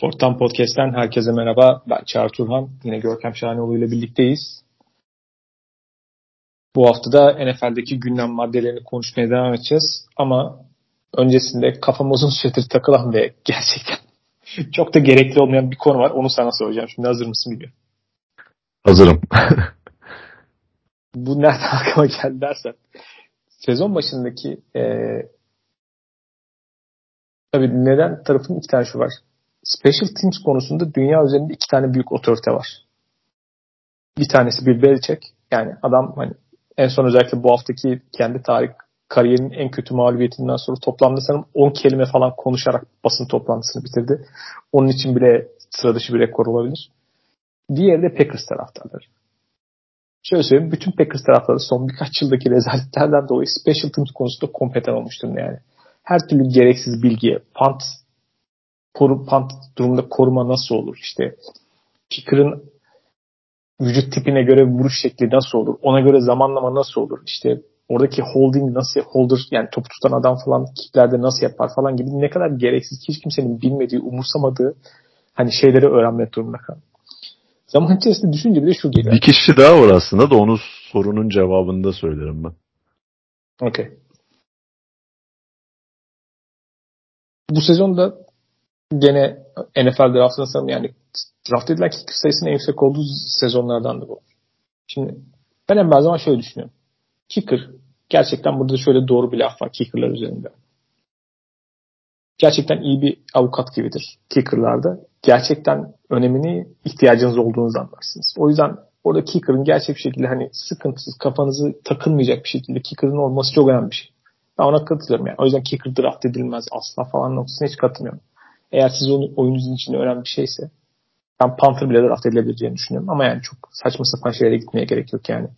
Fortan Podcast'ten herkese merhaba. Ben Çağrı Turhan. Yine Görkem Şahanoğlu ile birlikteyiz. Bu hafta da NFL'deki gündem maddelerini konuşmaya devam edeceğiz. Ama öncesinde kafam uzun süredir takılan ve gerçekten çok da gerekli olmayan bir konu var. Onu sana soracağım. Şimdi hazır mısın bilmiyorum. Hazırım. Bu nereden aklıma geldi dersen. Sezon başındaki e, tabii neden tarafın iki tane şu var special teams konusunda dünya üzerinde iki tane büyük otorite var. Bir tanesi bir Belichick. Yani adam hani en son özellikle bu haftaki kendi tarih kariyerinin en kötü mağlubiyetinden sonra toplamda sanırım 10 kelime falan konuşarak basın toplantısını bitirdi. Onun için bile sıra dışı bir rekor olabilir. Diğeri de Packers taraftarları. Şöyle söyleyeyim, bütün Packers taraftarları son birkaç yıldaki rezaletlerden dolayı special teams konusunda kompetent olmuştur yani. Her türlü gereksiz bilgiye, punt koru, pant durumda koruma nasıl olur? İşte kicker'ın vücut tipine göre vuruş şekli nasıl olur? Ona göre zamanlama nasıl olur? İşte oradaki holding nasıl holder yani top tutan adam falan kicklerde nasıl yapar falan gibi ne kadar gereksiz hiç kimsenin bilmediği, umursamadığı hani şeyleri öğrenmek durumunda kal. Zaman içerisinde düşünce bir de şu geliyor. Bir kişi daha var aslında da onu sorunun cevabında söylerim ben. Okey. Bu sezonda gene NFL draftında sanırım yani draft edilen kicker sayısının en yüksek olduğu sezonlardan da bu. Şimdi ben en zaman şöyle düşünüyorum. Kicker gerçekten burada şöyle doğru bir laf var kickerlar üzerinde. Gerçekten iyi bir avukat gibidir kickerlarda. Gerçekten önemini ihtiyacınız olduğunu anlarsınız. O yüzden orada kicker'ın gerçek bir şekilde hani sıkıntısız kafanızı takılmayacak bir şekilde kicker'ın olması çok önemli bir şey. Ben ona katılıyorum yani. O yüzden kicker draft edilmez asla falan noktasına hiç katılmıyorum. Eğer siz onu oyununuzun için önemli bir şeyse ben Panther bile draft edilebileceğini düşünüyorum. Ama yani çok saçma sapan şeylere gitmeye gerek yok yani.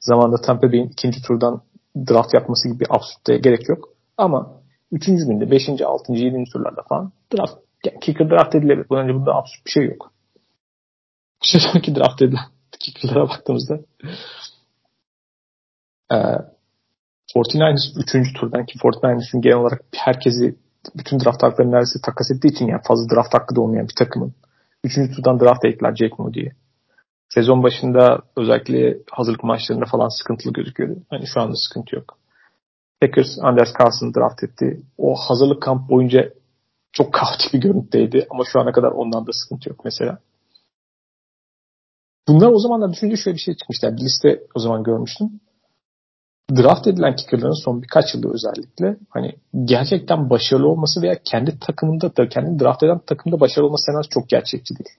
Zamanında Tampa Bay'in ikinci turdan draft yapması gibi bir absürtlüğe gerek yok. Ama üçüncü günde, beşinci, altıncı, yedinci turlarda falan draft, yani kicker draft edilebilir. Bundan önce bunda absürt bir şey yok. Bu sezonki draft edilen kicker'lara baktığımızda e, 49ers 3. turdan ki 49ers'ın genel olarak herkesi bütün draft haklarını neredeyse takas ettiği için yani fazla draft hakkı da olmayan bir takımın. Üçüncü turdan draft ettiler Jake Moody'yi. Sezon başında özellikle hazırlık maçlarında falan sıkıntılı gözüküyordu. Hani şu anda sıkıntı yok. Packers Anders Carlson'ı draft etti. O hazırlık kamp boyunca çok kaotik bir görüntüdeydi ama şu ana kadar ondan da sıkıntı yok mesela. Bunlar o zamanlar düşünce şöyle bir şey çıkmışlar. Bir liste o zaman görmüştüm draft edilen kickerların son birkaç yılda özellikle hani gerçekten başarılı olması veya kendi takımında da kendi draft eden takımda başarılı olması en az çok gerçekçi değil.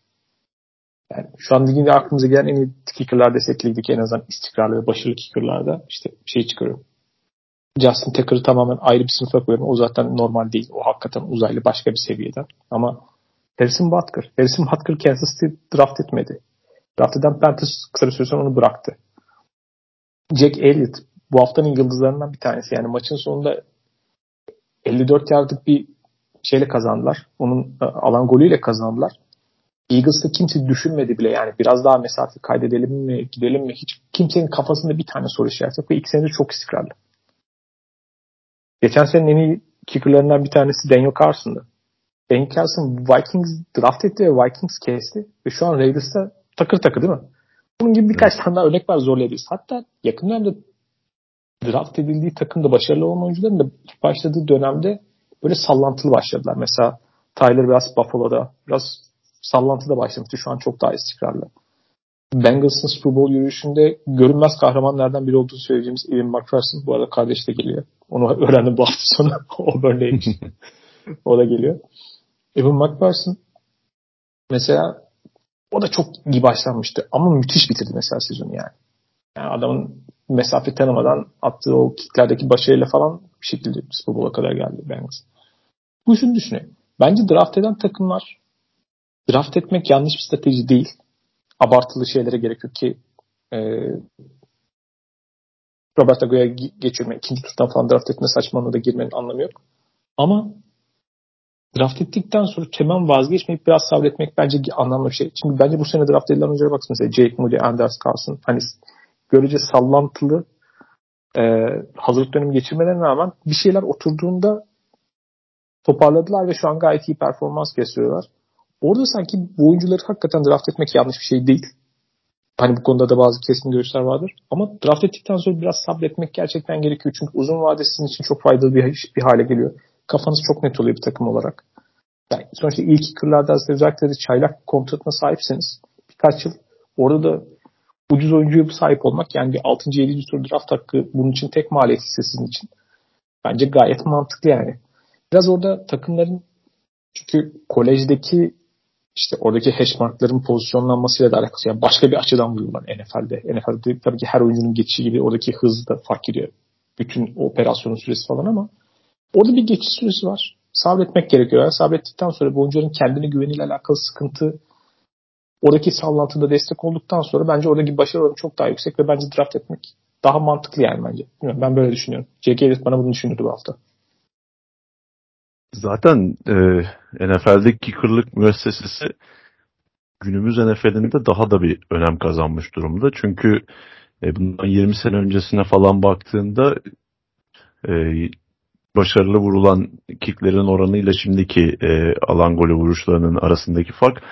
Yani şu an liginde aklımıza gelen en iyi kickerlar desek ligdeki en azından istikrarlı ve başarılı kickerlarda işte şey çıkarıyorum. Justin Tucker'ı tamamen ayrı bir sınıfa koyuyorum. O zaten normal değil. O hakikaten uzaylı başka bir seviyeden. Ama Harrison Butker. Harrison Butker Kansas City draft etmedi. Draft eden Panthers kısa bir süre sonra onu bıraktı. Jack Elliott bu haftanın yıldızlarından bir tanesi. Yani maçın sonunda 54 yardlık bir şeyle kazandılar. Onun e, alan golüyle kazandılar. Eagles'ta kimse düşünmedi bile yani biraz daha mesafe kaydedelim mi gidelim mi hiç kimsenin kafasında bir tane soru işareti yok ve ilk çok istikrarlı. Geçen senenin en iyi kickerlarından bir tanesi Daniel Carson'dı. Daniel Carson Vikings draft etti ve Vikings kesti ve şu an Raiders'ta takır takır değil mi? Bunun gibi birkaç tane daha örnek var zorlayabiliriz. Hatta yakın dönemde draft edildiği takımda başarılı olan oyuncuların da ilk başladığı dönemde böyle sallantılı başladılar. Mesela Tyler Bass Buffalo'da biraz sallantıda başlamıştı. Şu an çok daha istikrarlı. Bengals'ın Super Bowl yürüyüşünde görünmez kahramanlardan biri olduğunu söyleyeceğimiz Evan McPherson. Bu arada kardeş de geliyor. Onu öğrendim bu hafta sonu. o burn'deymiş. o da geliyor. Evan McPherson mesela o da çok iyi başlanmıştı. Ama müthiş bitirdi mesela sezonu yani. Yani adamın mesafe tanımadan attığı o kicklerdeki başarıyla falan bir şekilde Super Bowl'a kadar geldi Bengals. Bu şunu düşünüyor. Bence draft eden takımlar draft etmek yanlış bir strateji değil. Abartılı şeylere gerek yok ki e, Robert Agua'ya geçirme, ikinci turdan falan draft etme saçmalığına da girmenin anlamı yok. Ama draft ettikten sonra hemen vazgeçmeyip biraz sabretmek bence anlamlı bir şey. Çünkü bence bu sene draft edilen oyunculara baksın mesela Jake Moody, Anders Carlson. Hani görece sallantılı e, hazırlık dönemi geçirmelerine rağmen bir şeyler oturduğunda toparladılar ve şu an gayet iyi performans gösteriyorlar. Orada sanki bu oyuncuları hakikaten draft etmek yanlış bir şey değil. Hani bu konuda da bazı kesin görüşler vardır. Ama draft ettikten sonra biraz sabretmek gerçekten gerekiyor. Çünkü uzun vadesi sizin için çok faydalı bir, bir hale geliyor. Kafanız çok net oluyor bir takım olarak. Yani sonuçta ilk kırlarda özellikle de çaylak kontratına sahipseniz birkaç yıl orada da ucuz oyuncuya sahip olmak yani bir 6. 7. tur draft hakkı bunun için tek maliyet ise sizin için. Bence gayet mantıklı yani. Biraz orada takımların çünkü kolejdeki işte oradaki hash markların pozisyonlanmasıyla da alakası. Yani başka bir açıdan vuruyorlar NFL'de. NFL'de tabii ki her oyuncunun geçişi gibi oradaki hız da fark ediyor. Bütün operasyonun süresi falan ama orada bir geçiş süresi var. Sabretmek gerekiyor. Yani sabrettikten sonra bu oyuncuların kendine güveniyle alakalı sıkıntı oradaki sallantıda destek olduktan sonra bence oradaki başarı oranı çok daha yüksek ve bence draft etmek daha mantıklı yani bence. Bilmiyorum, ben böyle düşünüyorum. J.K. Elliott bana bunu düşündürdü bu hafta. Zaten e, NFL'deki kickerlık müessesesi günümüz NFL'inde daha da bir önem kazanmış durumda. Çünkü e, bundan 20 sene öncesine falan baktığında e, başarılı vurulan kicklerin oranıyla şimdiki e, alan golü vuruşlarının arasındaki fark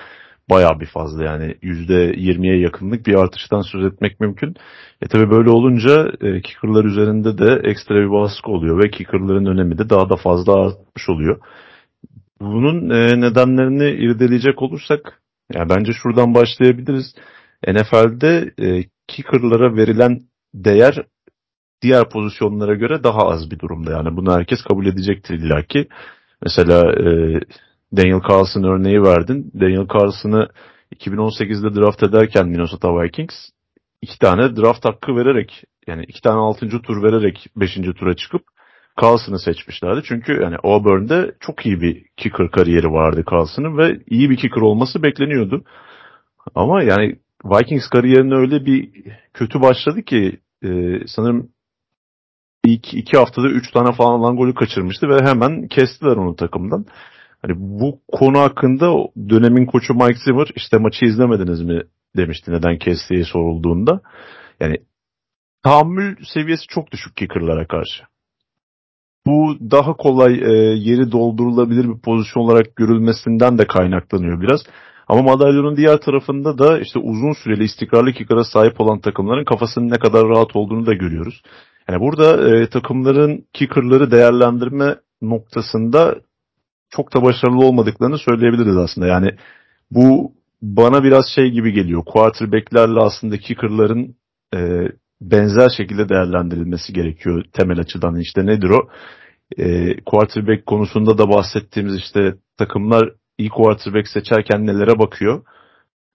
baya bir fazla yani %20'ye yakınlık bir artıştan söz etmek mümkün. E tabi böyle olunca e, kickerlar üzerinde de ekstra bir baskı oluyor ve kickerların önemi de daha da fazla artmış oluyor. Bunun e, nedenlerini irdeleyecek olursak yani bence şuradan başlayabiliriz. NFL'de e, kickerlara verilen değer diğer pozisyonlara göre daha az bir durumda. Yani bunu herkes kabul edecektir illaki. Mesela e, Daniel Carlson örneği verdin. Daniel Carlson'ı 2018'de draft ederken Minnesota Vikings iki tane draft hakkı vererek yani iki tane altıncı tur vererek beşinci tura çıkıp Carlson'ı seçmişlerdi. Çünkü yani Auburn'de çok iyi bir kicker kariyeri vardı Carlson'ın ve iyi bir kicker olması bekleniyordu. Ama yani Vikings kariyerine öyle bir kötü başladı ki e, sanırım ilk iki haftada üç tane falan lan golü kaçırmıştı ve hemen kestiler onu takımdan. Hani bu konu hakkında dönemin koçu Mike Zimmer işte maçı izlemediniz mi demişti neden kestiği sorulduğunda. Yani tahammül seviyesi çok düşük kicker'lara karşı. Bu daha kolay e, yeri doldurulabilir bir pozisyon olarak görülmesinden de kaynaklanıyor biraz. Ama madalyonun diğer tarafında da işte uzun süreli istikrarlı kicker'a sahip olan takımların kafasının ne kadar rahat olduğunu da görüyoruz. Yani burada e, takımların kicker'ları değerlendirme noktasında çok da başarılı olmadıklarını söyleyebiliriz aslında. Yani bu bana biraz şey gibi geliyor. Quarterback'lerle aslında kicker'ların e, benzer şekilde değerlendirilmesi gerekiyor temel açıdan. İşte nedir o? E, quarterback konusunda da bahsettiğimiz işte takımlar iyi quarterback seçerken nelere bakıyor?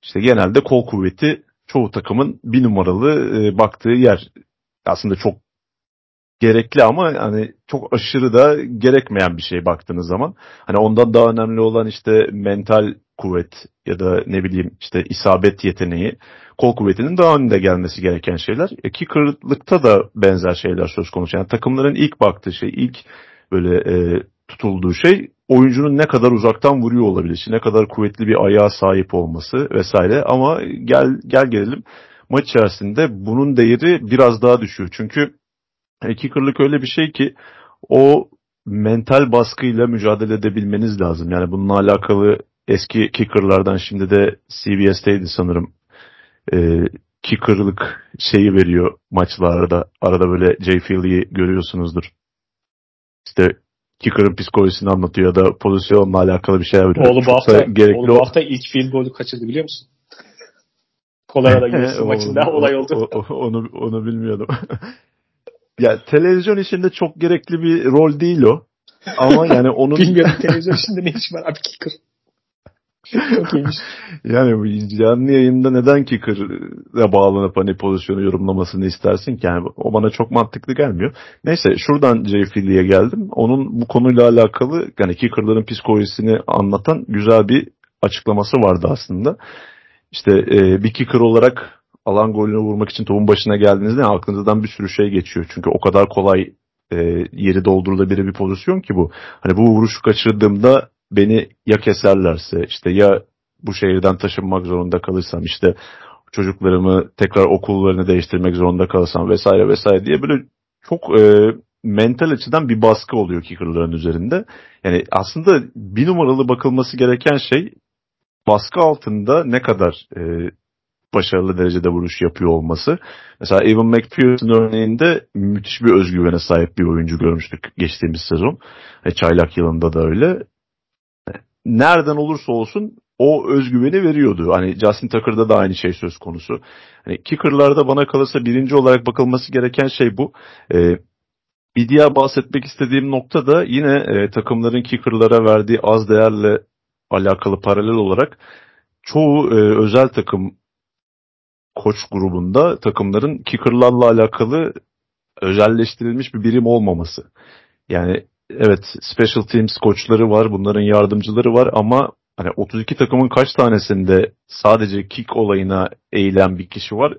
İşte genelde kol kuvveti çoğu takımın bir numaralı e, baktığı yer. Aslında çok gerekli ama hani çok aşırı da gerekmeyen bir şey baktığınız zaman. Hani ondan daha önemli olan işte mental kuvvet ya da ne bileyim işte isabet yeteneği, kol kuvvetinin daha önde gelmesi gereken şeyler. E, kickerlıkta da benzer şeyler söz konusu. Yani takımların ilk baktığı şey, ilk böyle e, tutulduğu şey oyuncunun ne kadar uzaktan vuruyor olabilir, ne kadar kuvvetli bir ayağa sahip olması vesaire. Ama gel gel gelelim maç içerisinde bunun değeri biraz daha düşüyor. Çünkü Kicker'lık öyle bir şey ki o mental baskıyla mücadele edebilmeniz lazım. Yani bununla alakalı eski kicker'lardan şimdi de CBS'teydi sanırım. E, kicker'lık şeyi veriyor maçlarda. Arada böyle Jay Philly'yi görüyorsunuzdur. İşte kicker'ın psikolojisini anlatıyor ya da pozisyonla alakalı bir şey veriyor. Oğlu bu hafta, gerekli oğlu bu hafta ilk field golü kaçırdı biliyor musun? Colorado'da maçında olay oldu. O, o, onu, onu bilmiyordum. Ya televizyon işinde çok gerekli bir rol değil o. Ama yani onun... Bilmiyorum televizyon işinde ne iş var abi kicker. Çok iyiymiş. Yani canlı yayında neden kicker'a bağlanıp hani pozisyonu yorumlamasını istersin ki? Yani o bana çok mantıklı gelmiyor. Neyse şuradan Jay geldim. Onun bu konuyla alakalı yani kicker'ların psikolojisini anlatan güzel bir açıklaması vardı aslında. İşte e, bir kicker olarak alan golünü vurmak için topun başına geldiğinizde aklınızdan bir sürü şey geçiyor. Çünkü o kadar kolay e, yeri doldurulabilir bir pozisyon ki bu. Hani bu vuruşu kaçırdığımda beni ya keserlerse işte ya bu şehirden taşınmak zorunda kalırsam işte çocuklarımı tekrar okullarını değiştirmek zorunda kalırsam vesaire vesaire diye böyle çok e, mental açıdan bir baskı oluyor kicker'ların üzerinde. Yani aslında bir numaralı bakılması gereken şey baskı altında ne kadar e, başarılı derecede vuruş yapıyor olması. Mesela Evan McPherson örneğinde müthiş bir özgüvene sahip bir oyuncu görmüştük geçtiğimiz sezon. E, çaylak yılında da öyle. Nereden olursa olsun o özgüveni veriyordu. Hani Justin Tucker'da da aynı şey söz konusu. Hani kicker'larda bana kalırsa birinci olarak bakılması gereken şey bu. Ee, bir diğer bahsetmek istediğim nokta da yine e, takımların kicker'lara verdiği az değerle alakalı paralel olarak çoğu e, özel takım koç grubunda takımların kicker'larla alakalı özelleştirilmiş bir birim olmaması. Yani evet special teams koçları var, bunların yardımcıları var ama hani 32 takımın kaç tanesinde sadece kick olayına eğilen bir kişi var?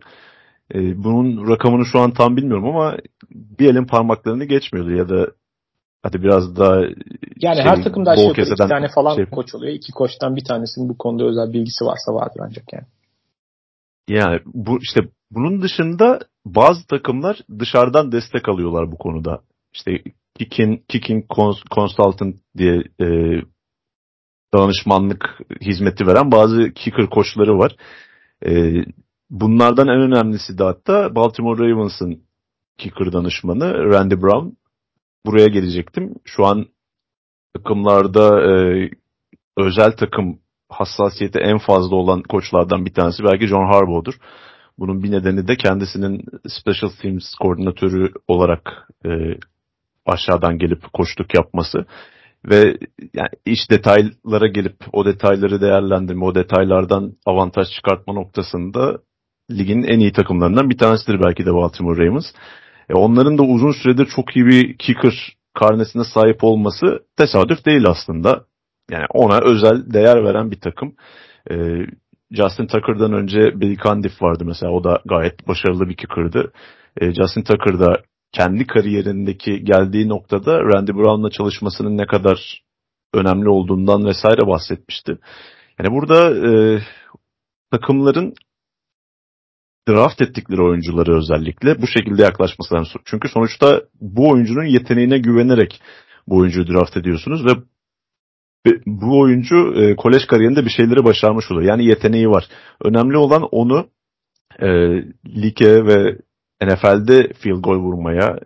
Ee, bunun rakamını şu an tam bilmiyorum ama bir elin parmaklarını geçmiyordu ya da hadi biraz daha yani şey, her takımda aşağı yukarı iki tane falan şey... koç oluyor. İki koçtan bir tanesinin bu konuda özel bilgisi varsa vardır ancak yani. Yani bu işte bunun dışında bazı takımlar dışarıdan destek alıyorlar bu konuda. İşte Kicking, Kicking Consultant diye e, danışmanlık hizmeti veren bazı kicker koçları var. E, bunlardan en önemlisi de hatta Baltimore Ravens'ın kicker danışmanı Randy Brown. Buraya gelecektim. Şu an takımlarda e, özel takım hassasiyeti en fazla olan koçlardan bir tanesi belki John Harbaugh'dur. Bunun bir nedeni de kendisinin Special Teams koordinatörü olarak e, aşağıdan gelip koçluk yapması ve yani iş detaylara gelip o detayları değerlendirme, o detaylardan avantaj çıkartma noktasında ligin en iyi takımlarından bir tanesidir belki de Baltimore Ravens. E onların da uzun süredir çok iyi bir kicker karnesine sahip olması tesadüf değil aslında. Yani ona özel değer veren bir takım. E, Justin Tucker'dan önce Billy Candiff vardı mesela. O da gayet başarılı bir kicker'dı. E, Justin Tucker da kendi kariyerindeki geldiği noktada Randy Brown'la çalışmasının ne kadar önemli olduğundan vesaire bahsetmişti. Yani burada e, takımların draft ettikleri oyuncuları özellikle bu şekilde yaklaşması lazım. Çünkü sonuçta bu oyuncunun yeteneğine güvenerek bu oyuncuyu draft ediyorsunuz ve bu oyuncu e, kolej kariyerinde bir şeyleri başarmış oluyor. Yani yeteneği var. Önemli olan onu e, lige ve NFL'de field goal vurmaya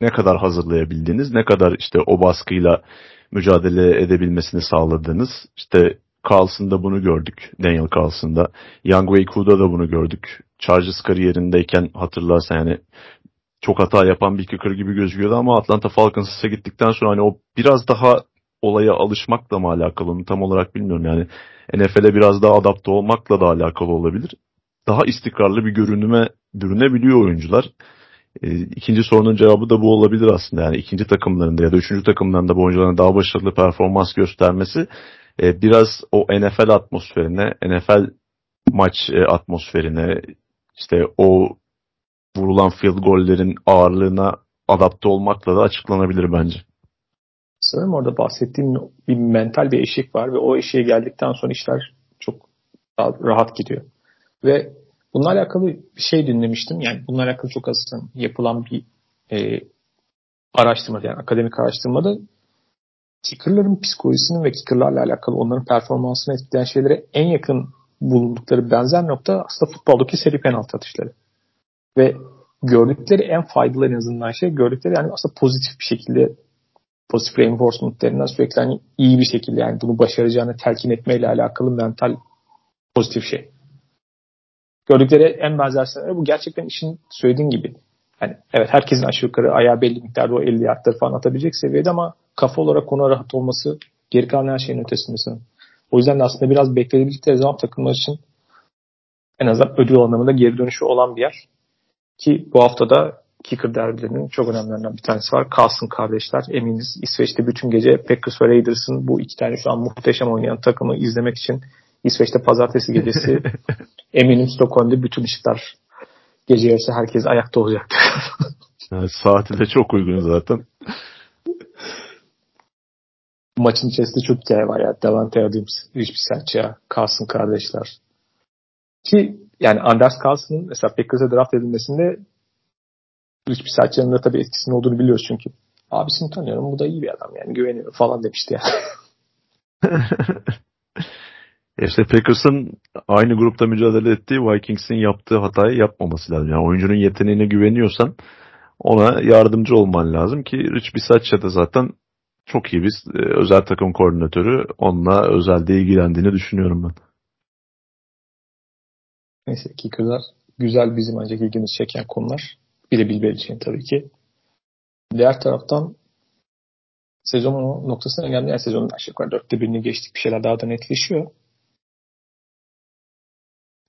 ne kadar hazırlayabildiğiniz, ne kadar işte o baskıyla mücadele edebilmesini sağladığınız. İşte Carlson'da bunu gördük. Daniel Carlson'da. Young Wei Ku'da da bunu gördük. Chargers kariyerindeyken hatırlarsan yani çok hata yapan bir kicker gibi gözüküyordu ama Atlanta Falcons'a gittikten sonra hani o biraz daha olaya alışmakla mı alakalı onu tam olarak bilmiyorum yani NFL'e biraz daha adapte olmakla da alakalı olabilir. Daha istikrarlı bir görünüme bürünebiliyor oyuncular. E, ikinci sorunun cevabı da bu olabilir aslında. Yani ikinci takımlarında ya da üçüncü takımlarında bu oyuncuların daha başarılı performans göstermesi e, biraz o NFL atmosferine, NFL maç e, atmosferine, işte o vurulan field gollerin ağırlığına adapte olmakla da açıklanabilir bence. Sanırım orada bahsettiğim bir mental bir eşik var ve o eşiğe geldikten sonra işler çok rahat gidiyor. Ve bununla alakalı bir şey dinlemiştim. Yani bununla alakalı çok az yapılan bir e, araştırma yani akademik araştırmada kickerların psikolojisinin ve kickerlarla alakalı onların performansını etkileyen şeylere en yakın bulundukları benzer nokta aslında futboldaki seri penaltı atışları. Ve gördükleri en faydalı en azından şey gördükleri yani aslında pozitif bir şekilde pozitif reinforcementlerinden sürekli hani iyi bir şekilde yani bunu başaracağını telkin etmeyle alakalı mental pozitif şey. Gördükleri en benzer senaryo bu gerçekten işin söylediğin gibi. Yani evet herkesin aşağı yukarı ayağı belli miktarda o 50 yardları falan atabilecek seviyede ama kafa olarak ona rahat olması geri kalan her şeyin ötesinde sanırım. O yüzden de aslında biraz bekledikleri zaman takımlar için en azından ödül anlamında geri dönüşü olan bir yer. Ki bu hafta da kicker derbilerinin çok önemlilerinden bir tanesi var. Carlson kardeşler. Eminiz İsveç'te bütün gece Packers ve Raiders'ın bu iki tane şu an muhteşem oynayan takımı izlemek için İsveç'te pazartesi gecesi eminim Stockholm'da bütün ışıklar gece yarısı herkes ayakta olacak. yani saati de çok uygun zaten. Maçın içerisinde çok hikaye var ya. Davante Adams, Rich Bisaccia, Carlson kardeşler. Ki yani Anders Carlson'ın mesela Packers'a draft edilmesinde Rich Bisaccia'nın da tabii etkisinin olduğunu biliyoruz çünkü. Abisini tanıyorum bu da iyi bir adam yani güveniyorum falan demişti yani. İşte Packers'ın aynı grupta mücadele ettiği Vikings'in yaptığı hatayı yapmaması lazım. Yani oyuncunun yeteneğine güveniyorsan ona yardımcı olman lazım ki Rich Bisaccia da zaten çok iyi bir e, özel takım koordinatörü. Onunla özelde ilgilendiğini düşünüyorum ben. Neyse ki kızlar güzel bizim ancak ilgimizi çeken konular. Bir de Bill Belichick'in tabii ki. Diğer taraftan sezon noktasına geldi. Yani sezonun aşağı yukarı dörtte birini geçtik. Bir şeyler daha da netleşiyor.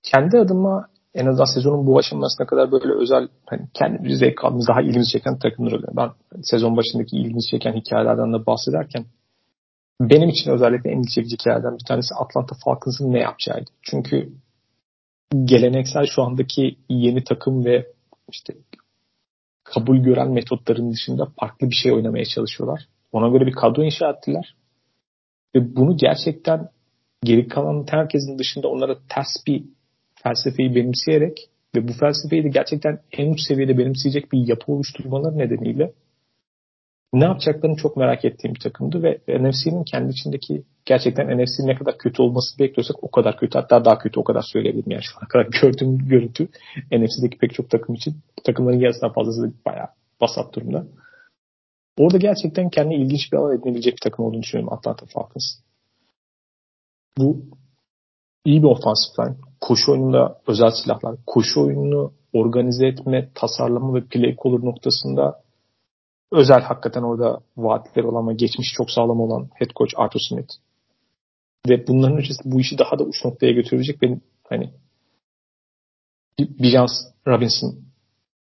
Kendi adıma en azından sezonun bu aşamasına kadar böyle özel hani kendimizi zevk aldığımız daha ilgimizi çeken takımlar oluyor. Ben sezon başındaki ilgimizi çeken hikayelerden de bahsederken benim için özellikle en ilgi çekici hikayelerden bir tanesi Atlanta Falcons'ın ne yapacağıydı. Çünkü geleneksel şu andaki yeni takım ve işte kabul gören metotların dışında farklı bir şey oynamaya çalışıyorlar. Ona göre bir kadro inşa ettiler. Ve bunu gerçekten geri kalan herkesin dışında onlara ters bir felsefeyi benimseyerek ve bu felsefeyi de gerçekten en uç seviyede benimseyecek bir yapı oluşturmaları nedeniyle ne yapacaklarını çok merak ettiğim bir takımdı ve NFC'nin kendi içindeki gerçekten NFC ne kadar kötü olması bekliyorsak o kadar kötü hatta daha kötü o kadar söyleyebilirim yani şu ana kadar gördüğüm görüntü NFC'deki pek çok takım için takımların yarısından fazlası da bayağı basat durumda. Orada gerçekten kendi ilginç bir alan edinebilecek bir takım olduğunu düşünüyorum Atlanta Falcons. Bu iyi bir ofansif line. Koşu oyununda özel silahlar. Koşu oyununu organize etme, tasarlama ve play caller noktasında özel hakikaten orada vaatleri olan ama geçmiş çok sağlam olan head coach Arthur Smith. Ve bunların ötesinde bu işi daha da uç noktaya götürecek benim hani Bijan Robinson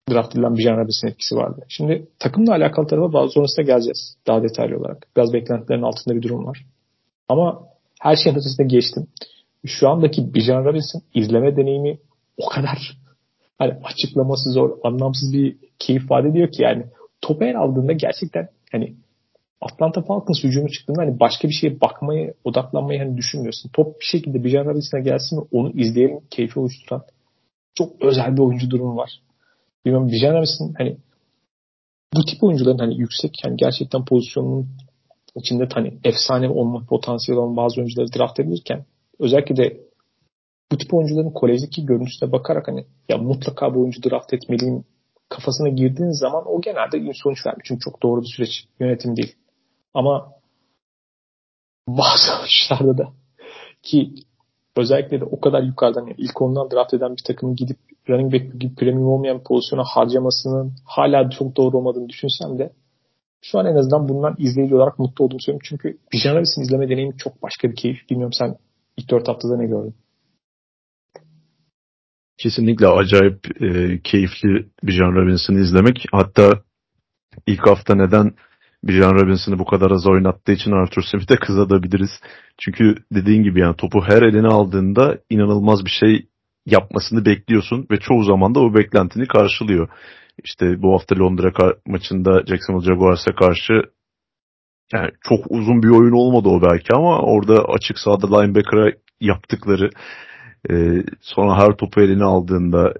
draft edilen Bijan Robinson etkisi vardı. Şimdi takımla alakalı tarafa bazı sonrasında geleceğiz daha detaylı olarak. Biraz beklentilerin altında bir durum var. Ama her şeyin ötesinde geçtim. Şu andaki Bijan Robinson izleme deneyimi o kadar hani açıklaması zor, anlamsız bir keyif vaat ediyor ki yani topu el aldığında gerçekten hani Atlanta Falcons hücumu çıktığında hani başka bir şeye bakmayı, odaklanmayı hani düşünmüyorsun. Top bir şekilde Bijan Robinson'a gelsin ve onu izleyelim, keyfi oluşturan çok özel bir oyuncu durumu var. Bilmiyorum Bijan Robinson hani bu tip oyuncuların hani yüksek yani gerçekten pozisyonunun içinde hani efsane olma potansiyeli olan bazı oyuncuları draft edilirken özellikle de bu tip oyuncuların kolejdeki görüntüsüne bakarak hani ya mutlaka bu oyuncu draft etmeliyim kafasına girdiğiniz zaman o genelde sonuç vermiyor. Çünkü çok doğru bir süreç yönetim değil. Ama bazı maçlarda da ki özellikle de o kadar yukarıdan yani ilk ondan draft eden bir takımın gidip running back gibi premium olmayan pozisyona harcamasının hala çok doğru olmadığını düşünsem de şu an en azından bundan izleyici olarak mutlu olduğumu söylüyorum. Çünkü Bijan Harris'in izleme deneyimi çok başka bir keyif. Bilmiyorum sen ilk dört haftada ne gördün? Kesinlikle acayip e, keyifli Bijan Robinson'ı izlemek. Hatta ilk hafta neden Bijan Robinson'ı bu kadar az oynattığı için Arthur Smith'e kızabiliriz. Çünkü dediğin gibi yani topu her eline aldığında inanılmaz bir şey yapmasını bekliyorsun ve çoğu zaman da o beklentini karşılıyor. İşte bu hafta Londra maçında Jacksonville Jaguars'a karşı yani çok uzun bir oyun olmadı o belki ama orada açık sahada linebacker'a yaptıkları e, sonra her topu eline aldığında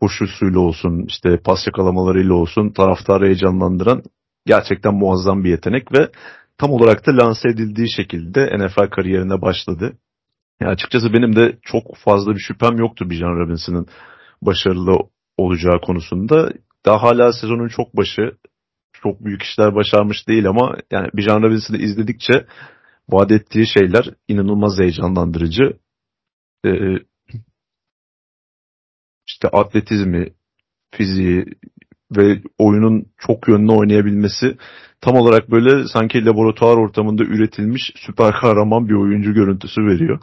koşusuyla olsun işte pas yakalamalarıyla olsun taraftarı heyecanlandıran gerçekten muazzam bir yetenek ve tam olarak da lanse edildiği şekilde NFL kariyerine başladı. Yani açıkçası benim de çok fazla bir şüphem yoktu Bijan Robinson'ın başarılı olacağı konusunda. Daha hala sezonun çok başı çok büyük işler başarmış değil ama yani Bijan Robinson'ı izledikçe vaat ettiği şeyler inanılmaz heyecanlandırıcı. Ee, işte atletizmi, fiziği ve oyunun çok yönlü oynayabilmesi tam olarak böyle sanki laboratuvar ortamında üretilmiş süper kahraman bir oyuncu görüntüsü veriyor.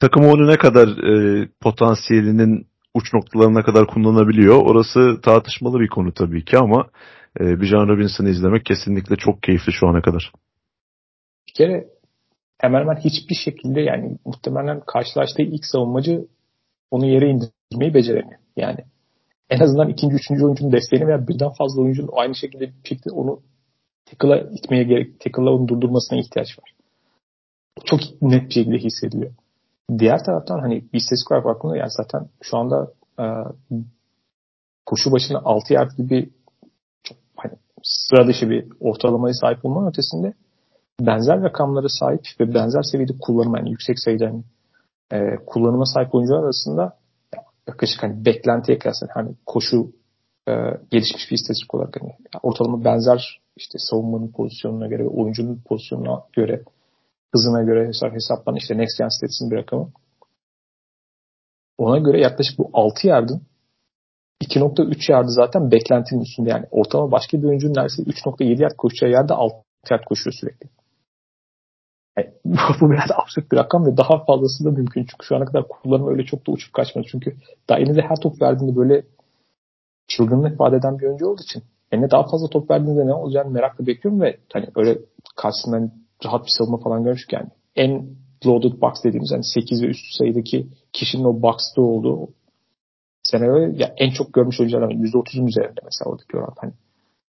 Takım onu ne kadar e, potansiyelinin uç noktalarına kadar kullanabiliyor. Orası tartışmalı bir konu tabii ki ama e, Bijan Robinson'ı izlemek kesinlikle çok keyifli şu ana kadar. Bir kere hemen hemen hiçbir şekilde yani muhtemelen karşılaştığı ilk savunmacı onu yere indirmeyi beceremiyor. Yani en azından ikinci, üçüncü oyuncunun desteğini veya birden fazla oyuncunun aynı şekilde bir şekilde onu tackle'a itmeye gerek, tackle'la onu durdurmasına ihtiyaç var. Çok net bir şekilde hissediliyor. Diğer taraftan hani bir ses olarak baktığında yani zaten şu anda e, koşu başına 6 yard gibi çok hani sıra dışı bir ortalamaya sahip olmanın ötesinde benzer rakamlara sahip ve benzer seviyede kullanım yani yüksek sayıda hani, e, kullanıma sahip oyuncular arasında yaklaşık hani beklentiye kıyasla hani koşu e, gelişmiş bir istatistik olarak hani ortalama benzer işte savunmanın pozisyonuna göre ve oyuncunun pozisyonuna göre hızına göre hesap hesaplanan işte Next Gen Stats'in bir rakamı. Ona göre yaklaşık bu 6 yardın 2.3 yardı zaten beklentinin üstünde yani. Ortalama başka bir oyuncunun neredeyse 3.7 yard koşacağı yerde 6 yard koşuyor sürekli. Yani, bu biraz absürt bir rakam ve daha fazlası da mümkün. Çünkü şu ana kadar kullanım öyle çok da uçup kaçmadı. Çünkü daha elinize her top verdiğinde böyle çılgınlık vaat eden bir oyuncu olduğu için eline daha fazla top verdiğinde ne olacağını merakla bekliyorum ve hani öyle karşısından rahat bir savunma falan görmüştük yani. En loaded box dediğimiz yani 8 ve üstü sayıdaki kişinin o box'ta olduğu senaryo ya en çok görmüş oyunculardan %30'un üzerinde mesela oradaki oran. Hani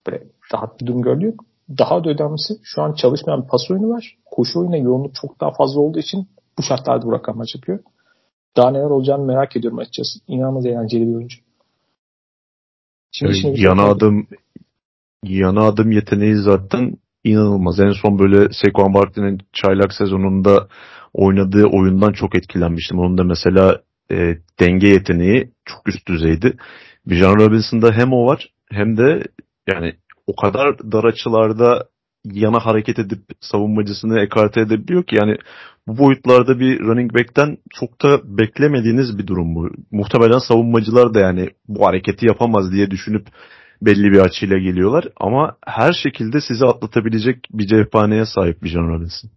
böyle rahat bir durum gördük. Daha da önemlisi şu an çalışmayan bir pas oyunu var. Koşu oyuna yoğunluk çok daha fazla olduğu için bu şartlarda bu rakamlar çıkıyor. Daha neler olacağını merak ediyorum açıkçası. İnanılmaz eğlenceli bir oyuncu. Şimdi, şimdi yana şey adım yana adım yeteneği zaten inanılmaz. En son böyle Saquon Barkley'nin çaylak sezonunda oynadığı oyundan çok etkilenmiştim. Onun da mesela e, denge yeteneği çok üst düzeydi. Bijan Robinson'da hem o var hem de yani o kadar dar açılarda yana hareket edip savunmacısını ekarte edebiliyor ki yani bu boyutlarda bir running back'ten çok da beklemediğiniz bir durum bu. Muhtemelen savunmacılar da yani bu hareketi yapamaz diye düşünüp belli bir açıyla geliyorlar ama her şekilde sizi atlatabilecek bir cephaneye sahip bir John Robinson.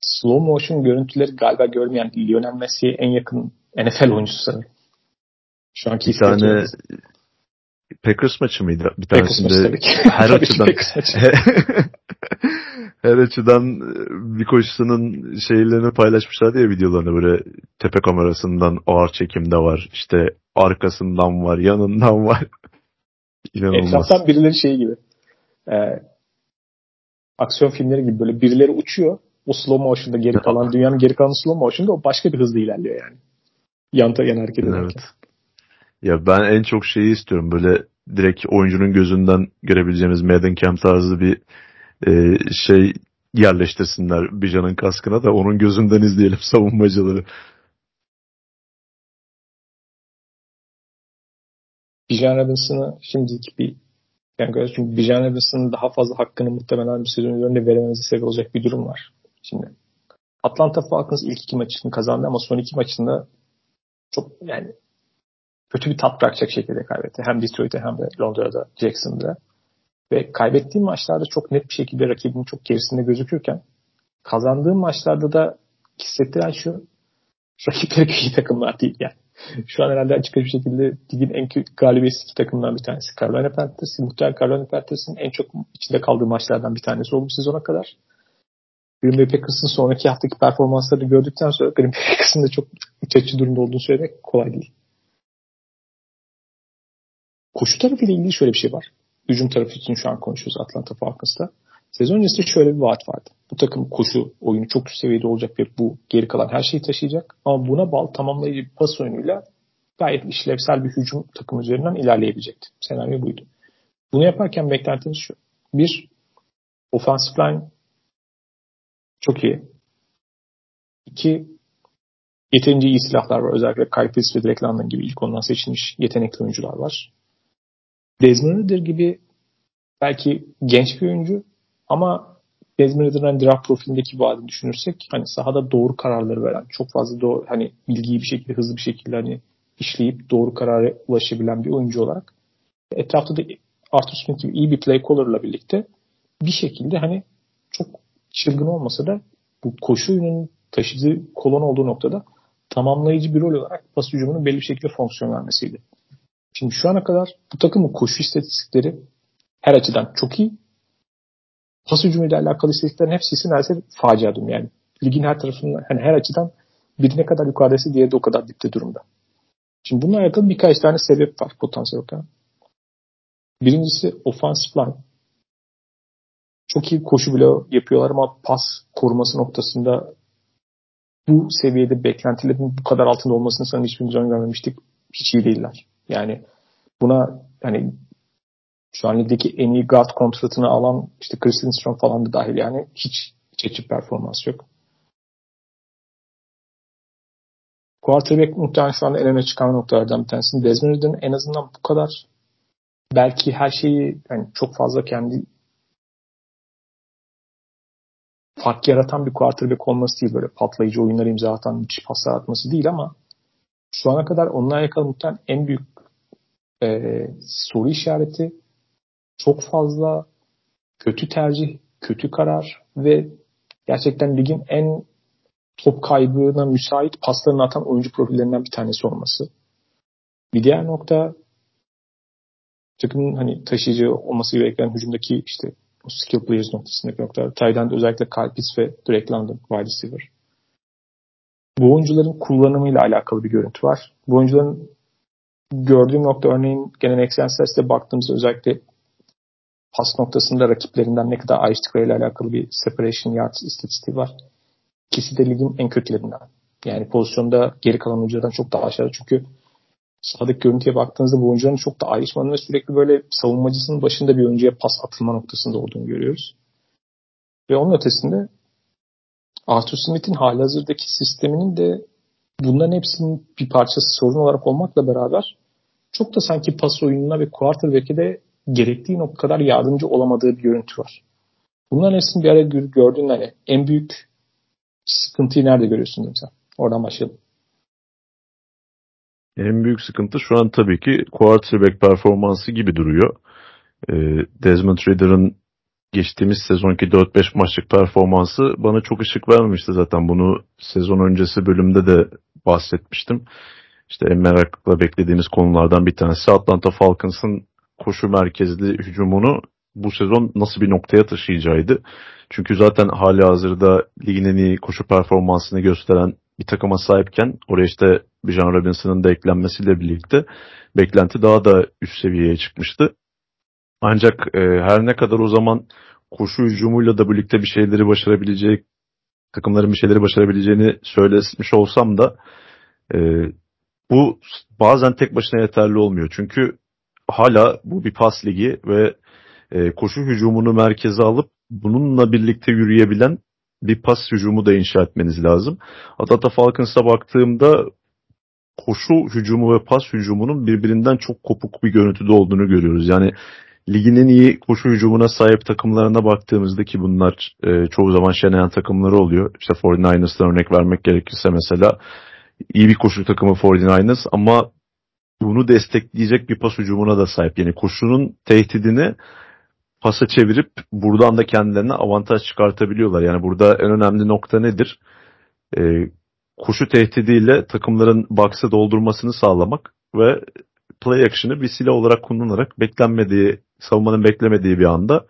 Slow motion görüntüleri galiba görmeyen Lionel Messi'ye en yakın NFL oyuncusu sanırım. Şu anki bir tane Packers maçı mıydı? Bir tanesinde her açıdan her açıdan bir koşusunun şeylerini paylaşmışlar diye videolarını böyle tepe kamerasından ağır çekimde var. İşte arkasından var, yanından var. İnanılmaz. Etraftan birileri şey gibi. E, aksiyon filmleri gibi böyle birileri uçuyor. O slow motion'da geri kalan dünyanın geri kalan slow motion'da o başka bir hızla ilerliyor yani. Yan, yan hareket ederken. Evet. Ya ben en çok şeyi istiyorum böyle direkt oyuncunun gözünden görebileceğimiz Madden tarzı bir e, şey yerleştirsinler Bijan'ın kaskına da onun gözünden izleyelim savunmacıları. Bijan Robinson'ı şimdiki bir yani çünkü Bijan Robinson'ın daha fazla hakkını muhtemelen bir sezon üzerinde verememize sebep olacak bir durum var. Şimdi Atlanta Falcons ilk iki maçını kazandı ama son iki maçında çok yani kötü bir tat bırakacak şekilde kaybetti. Hem Detroit'te hem de Londra'da, Jackson'da. Ve kaybettiğim maçlarda çok net bir şekilde rakibinin çok gerisinde gözükürken kazandığım maçlarda da hissettiren şu rakipleri iyi takımlar değil yani. Şu an herhalde açık bir şekilde ligin en galibiyetsiz iki takımdan bir tanesi. Carolina Panthers, muhtemelen Carolina Panthers'ın en çok içinde kaldığı maçlardan bir tanesi oldu sezona kadar. Green Bay Packers'ın sonraki haftaki performanslarını gördükten sonra Green Bay Packers'ın da çok iç açı durumda olduğunu söylemek kolay değil. Koşu tarafıyla ilgili şöyle bir şey var. Hücum tarafı için şu an konuşuyoruz Atlanta Falcons'ta. Sezon öncesinde şöyle bir vaat vardı. Bu takım koşu oyunu çok üst seviyede olacak ve bu geri kalan her şeyi taşıyacak. Ama buna bağlı tamamlayıcı bir pas oyunuyla gayet işlevsel bir hücum takım üzerinden ilerleyebilecekti. Senaryo buydu. Bunu yaparken beklentimiz şu. Bir, offensive line çok iyi. İki, yeterince iyi silahlar var. Özellikle Kyle Pitts ve Drake London gibi ilk ondan seçilmiş yetenekli oyuncular var. Desmond Ridder gibi belki genç bir oyuncu ama Desmond Ridder'ın draft profilindeki vaadini düşünürsek hani sahada doğru kararları veren, çok fazla doğru hani bilgiyi bir şekilde hızlı bir şekilde hani işleyip doğru karara ulaşabilen bir oyuncu olarak etrafta da Arthur Smith gibi iyi bir play caller'la birlikte bir şekilde hani çok çılgın olmasa da bu koşu oyunun taşıdığı kolon olduğu noktada tamamlayıcı bir rol olarak pas hücumunun belli bir şekilde fonksiyon vermesiydi. Şimdi şu ana kadar bu takımın koşu istatistikleri her açıdan çok iyi. Pas hücumuyla alakalı istatistiklerin hepsi ise neredeyse facia durum yani. Ligin her tarafından hani her açıdan birine kadar yukarıdaysa diğeri de o kadar dipte durumda. Şimdi bununla alakalı birkaç tane sebep var potansiyel olarak. Birincisi offensive line. Çok iyi koşu bile yapıyorlar ama pas koruması noktasında bu seviyede beklentilerin bu kadar altında olmasını sanırım hiçbir zaman görmemiştik. Hiç iyi değiller. Yani buna hani Şu an ligdeki en iyi guard kontratını alan işte Chris Lindstrom falan da dahil yani hiç hiç performans yok. Quarterback muhtemelen şu anda en öne çıkan noktalardan bir tanesi. Desmond en azından bu kadar belki her şeyi yani çok fazla kendi fark yaratan bir quarterback olması değil böyle patlayıcı oyunları imza atan müthiş paslar atması değil ama şu ana kadar onunla alakalı muhtemelen en büyük e, soru işareti çok fazla kötü tercih, kötü karar ve gerçekten ligin en top kaybına müsait paslarını atan oyuncu profillerinden bir tanesi olması. Bir diğer nokta takımın hani taşıyıcı olması gereken hücumdaki işte o skill players noktasındaki noktalar. Tayland özellikle Kalpis ve Drake London wide receiver. Bu oyuncuların kullanımıyla alakalı bir görüntü var. Bu oyuncuların gördüğüm nokta örneğin gelen Excelsior'da baktığımızda özellikle pas noktasında rakiplerinden ne kadar ayrıştıklarıyla alakalı bir separation yards istatistiği var. İkisi de ligin en kötülerinden. Yani pozisyonda geri kalan oyunculardan çok daha aşağıda. Çünkü sahadaki görüntüye baktığınızda bu oyuncuların çok da ayrışmanın ve sürekli böyle savunmacısının başında bir oyuncuya pas atılma noktasında olduğunu görüyoruz. Ve onun ötesinde Arthur Smith'in halihazırdaki sisteminin de bunların hepsinin bir parçası sorun olarak olmakla beraber çok da sanki pas oyununa ve quarterback'e de gerektiği nokta kadar yardımcı olamadığı bir görüntü var. Bunların hepsini bir araya gördüğünde hani en büyük sıkıntıyı nerede görüyorsun sen? Oradan başlayalım. En büyük sıkıntı şu an tabii ki quarterback performansı gibi duruyor. Ee, Desmond Ridder'ın geçtiğimiz sezonki 4-5 maçlık performansı bana çok ışık vermemişti zaten. Bunu sezon öncesi bölümde de bahsetmiştim. İşte merakla beklediğimiz konulardan bir tanesi Atlanta Falcons'ın koşu merkezli hücumunu bu sezon nasıl bir noktaya taşıyacağıydı. Çünkü zaten hali hazırda ligin en iyi koşu performansını gösteren bir takıma sahipken oraya işte Bijan Robinson'ın da eklenmesiyle birlikte beklenti daha da üst seviyeye çıkmıştı. Ancak e, her ne kadar o zaman koşu hücumuyla da birlikte bir şeyleri başarabilecek takımların bir şeyleri başarabileceğini söylemiş olsam da e, bu bazen tek başına yeterli olmuyor. Çünkü hala bu bir pas ligi ve e, koşu hücumunu merkeze alıp bununla birlikte yürüyebilen bir pas hücumu da inşa etmeniz lazım. Atlanta Falcons'a baktığımda koşu hücumu ve pas hücumunun birbirinden çok kopuk bir görüntüde olduğunu görüyoruz. Yani ligin en iyi koşu hücumuna sahip takımlarına baktığımızda ki bunlar e, çoğu zaman Shanahan takımları oluyor. İşte 49ers'tan örnek vermek gerekirse mesela iyi bir koşu takımı 49ers ama bunu destekleyecek bir pas hücumuna da sahip. Yani koşunun tehdidini pasa çevirip buradan da kendilerine avantaj çıkartabiliyorlar. Yani burada en önemli nokta nedir? Ee, koşu tehdidiyle takımların box'ı doldurmasını sağlamak ve play action'ı bir silah olarak kullanarak beklenmediği, savunmanın beklemediği bir anda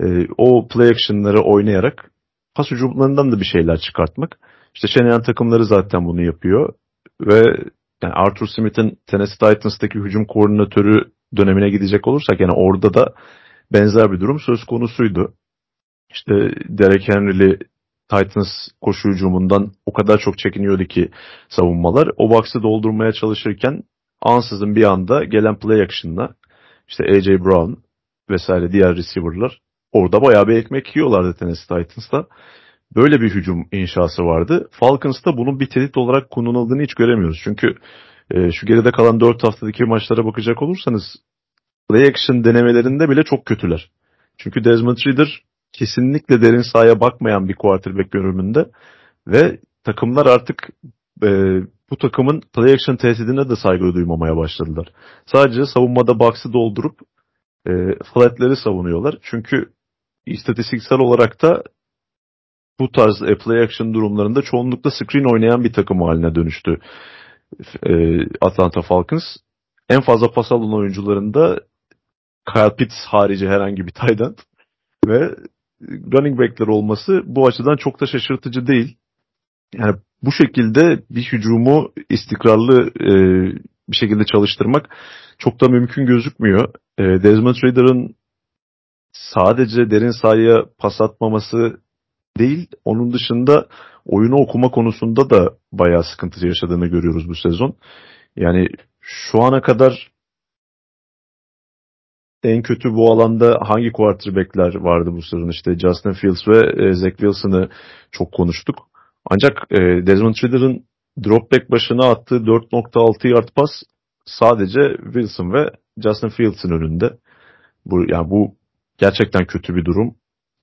e, o play action'ları oynayarak pas hücumlarından da bir şeyler çıkartmak. İşte Shanahan takımları zaten bunu yapıyor ve yani Arthur Smith'in Tennessee Titans'taki hücum koordinatörü dönemine gidecek olursak yani orada da benzer bir durum söz konusuydu. İşte Derek Henry'li Titans koşu hücumundan o kadar çok çekiniyordu ki savunmalar. O box'ı doldurmaya çalışırken ansızın bir anda gelen play action'la işte AJ Brown vesaire diğer receiver'lar orada bayağı bir ekmek yiyorlardı Tennessee Titans'ta. Böyle bir hücum inşası vardı. Falcons'ta bunun bir tehdit olarak kullanıldığını hiç göremiyoruz. Çünkü e, şu geride kalan 4 haftadaki maçlara bakacak olursanız play action denemelerinde bile çok kötüler. Çünkü Desmond Ridder kesinlikle derin sahaya bakmayan bir quarterback görünümünde ve takımlar artık e, bu takımın play action tehdidine de saygı duymamaya başladılar. Sadece savunmada box'ı doldurup e, flatleri savunuyorlar. Çünkü istatistiksel olarak da bu tarz e, play action durumlarında çoğunlukla screen oynayan bir takım haline dönüştü e, Atlanta Falcons. En fazla pas alan oyuncularında Kyle Pitts harici herhangi bir tight end ve running back'ler olması bu açıdan çok da şaşırtıcı değil. Yani bu şekilde bir hücumu istikrarlı e, bir şekilde çalıştırmak çok da mümkün gözükmüyor. E, Desmond Ridder'ın sadece derin sahaya pas atmaması değil, onun dışında oyunu okuma konusunda da bayağı sıkıntı yaşadığını görüyoruz bu sezon. Yani şu ana kadar en kötü bu alanda hangi quarterback'ler vardı bu sezon? İşte Justin Fields ve e, Zach Wilson'ı çok konuştuk. Ancak e, Desmond Ridder'ın dropback başına attığı 4.6 yard pas sadece Wilson ve Justin Fields'ın önünde. Bu yani bu gerçekten kötü bir durum.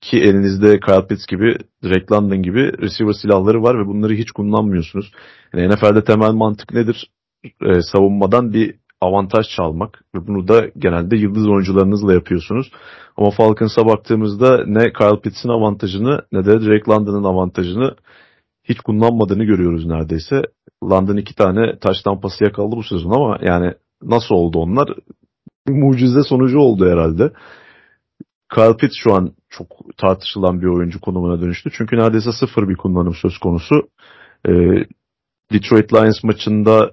Ki elinizde Kyle Pitts gibi, Drake London gibi receiver silahları var ve bunları hiç kullanmıyorsunuz. Yani NFL'de temel mantık nedir? Ee, savunmadan bir avantaj çalmak ve bunu da genelde yıldız oyuncularınızla yapıyorsunuz. Ama Falcons'a baktığımızda ne Kyle Pitts'in avantajını ne de Drake London'ın avantajını hiç kullanmadığını görüyoruz neredeyse. London iki tane taş tampası yakaladı bu sezon ama yani nasıl oldu onlar? Mucize sonucu oldu herhalde. Kyle Pitts şu an çok tartışılan bir oyuncu konumuna dönüştü. Çünkü neredeyse sıfır bir kullanım söz konusu. Ee, Detroit Lions maçında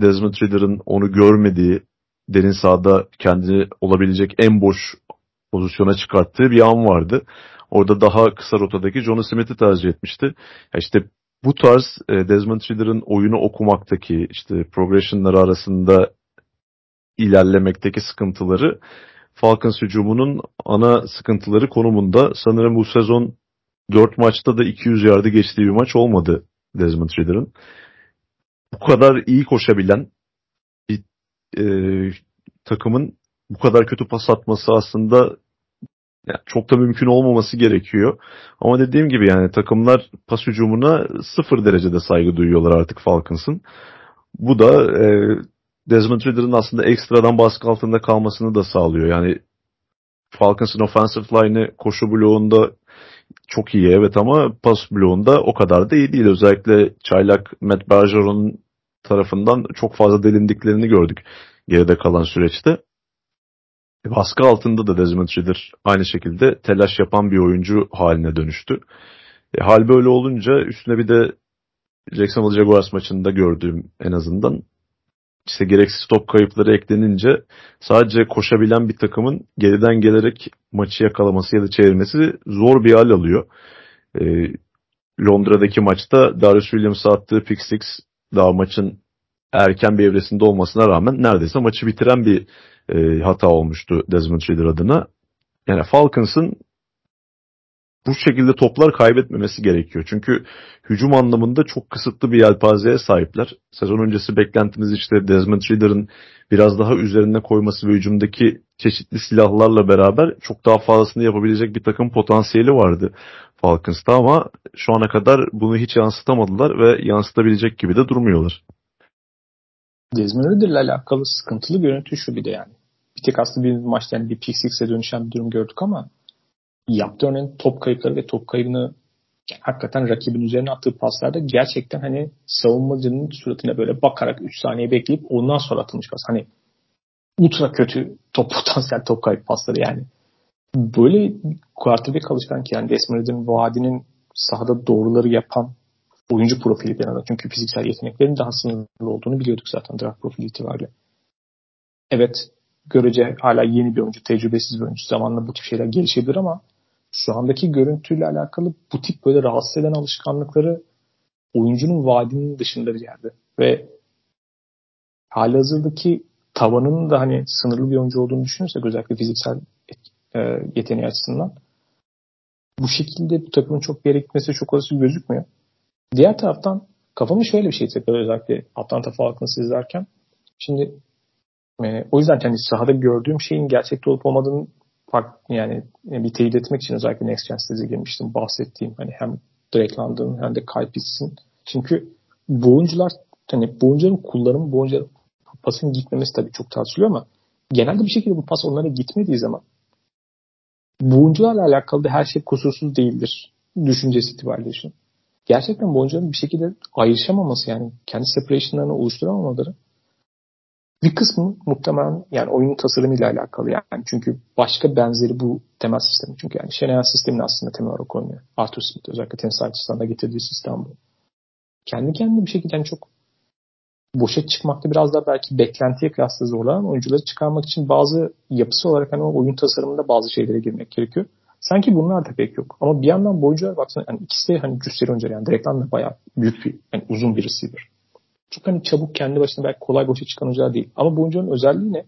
Desmond Ridder'ın onu görmediği, derin sahada kendini olabilecek en boş pozisyona çıkarttığı bir an vardı. Orada daha kısa rotadaki John Smith'i tercih etmişti. Ya işte bu tarz e, Desmond Ridder'ın oyunu okumaktaki işte progressionları arasında ilerlemekteki sıkıntıları Falcons hücumunun ana sıkıntıları konumunda. Sanırım bu sezon 4 maçta da 200 yardı geçtiği bir maç olmadı Desmond Ridder'ın. Bu kadar iyi koşabilen bir e, takımın bu kadar kötü pas atması aslında yani çok da mümkün olmaması gerekiyor. Ama dediğim gibi yani takımlar pas hücumuna sıfır derecede saygı duyuyorlar artık Falcons'ın. Bu da e, Desmond Ridder'ın aslında ekstradan baskı altında kalmasını da sağlıyor. Yani Falcons'ın offensive line'ı koşu bloğunda çok iyi evet ama pas bloğunda o kadar da iyi değil. Özellikle çaylak Matt Bergeron'un tarafından çok fazla delindiklerini gördük geride kalan süreçte. Baskı altında da Desmond Ridder aynı şekilde telaş yapan bir oyuncu haline dönüştü. E, hal böyle olunca üstüne bir de Jacksonville Jaguars maçında gördüğüm en azından işte gereksiz top kayıpları eklenince sadece koşabilen bir takımın geriden gelerek maçı yakalaması ya da çevirmesi zor bir hal alıyor. E, Londra'daki maçta Darius Williams'a attığı pick six daha maçın erken bir evresinde olmasına rağmen neredeyse maçı bitiren bir e, hata olmuştu Desmond Ridder adına. Yani Falcons'ın bu şekilde toplar kaybetmemesi gerekiyor. Çünkü hücum anlamında çok kısıtlı bir yelpazeye sahipler. Sezon öncesi beklentimiz işte Desmond Ridder'ın biraz daha üzerine koyması ve hücumdaki çeşitli silahlarla beraber çok daha fazlasını yapabilecek bir takım potansiyeli vardı Falcons'ta ama şu ana kadar bunu hiç yansıtamadılar ve yansıtabilecek gibi de durmuyorlar. Desmond Ridder'la alakalı sıkıntılı görüntü şu bir de yani. Bir tek aslında bir maçta yani bir pick dönüşen bir durum gördük ama yaptığı örneğin top kayıpları ve top kaybını hakikaten rakibin üzerine attığı paslarda gerçekten hani savunmacının suratına böyle bakarak 3 saniye bekleyip ondan sonra atılmış pas. Hani ultra kötü top potansiyel top kayıp pasları yani. Böyle quarterback alışkan ki yani Desmond Ridder'in vaadinin sahada doğruları yapan oyuncu profili bir arada. Çünkü fiziksel yeteneklerin daha sınırlı olduğunu biliyorduk zaten draft profili itibariyle. Evet görece hala yeni bir oyuncu, tecrübesiz bir oyuncu. Zamanla bu tip şeyler gelişebilir ama şu andaki görüntüyle alakalı bu tip böyle rahatsız eden alışkanlıkları oyuncunun vaadinin dışında bir yerde. Ve hali hazırdaki tavanının da hani sınırlı bir oyuncu olduğunu düşünürsek özellikle fiziksel e, yeteneği açısından bu şekilde bu takımın çok bir yere gitmesi çok olası gözükmüyor. Diğer taraftan kafamı şöyle bir şey tekrar özellikle Atlanta Falcons'ı izlerken. Şimdi e, o yüzden yani sahada gördüğüm şeyin gerçekte olup olmadığını fark, yani bir teyit etmek için özellikle Next Gen Studies'e girmiştim. Bahsettiğim hani hem Drake London hem de Kyle Pitts'in. Çünkü bu oyuncular hani bu oyuncuların kullanımı bu oyuncuların pasın gitmemesi tabii çok tartışılıyor ama genelde bir şekilde bu pas onlara gitmediği zaman bu oyuncularla alakalı da her şey kusursuz değildir. Düşüncesi itibariyle düşün gerçekten bu oyuncuların bir şekilde ayrışamaması yani kendi separation'larını oluşturamamaları bir kısmı muhtemelen yani oyunun tasarımıyla alakalı yani. Çünkü başka benzeri bu temel sistemi. Çünkü yani Shanahan sistemini aslında temel olarak oynuyor. Arthur Smith özellikle tenis açısından getirdiği sistem bu. Kendi kendine bir şekilde yani çok boşa çıkmakta biraz daha belki beklentiye kıyasla zorlanan oyuncuları çıkarmak için bazı yapısı olarak hani oyun tasarımında bazı şeylere girmek gerekiyor. Sanki bunlar da pek yok. Ama bir yandan boyuncular baksana yani ikisi de hani cüsseli oyuncular yani direktman da bayağı büyük bir yani uzun bir receiver. Çok hani çabuk kendi başına belki kolay boşa çıkan oyuncular değil. Ama bu oyuncuların özelliği ne?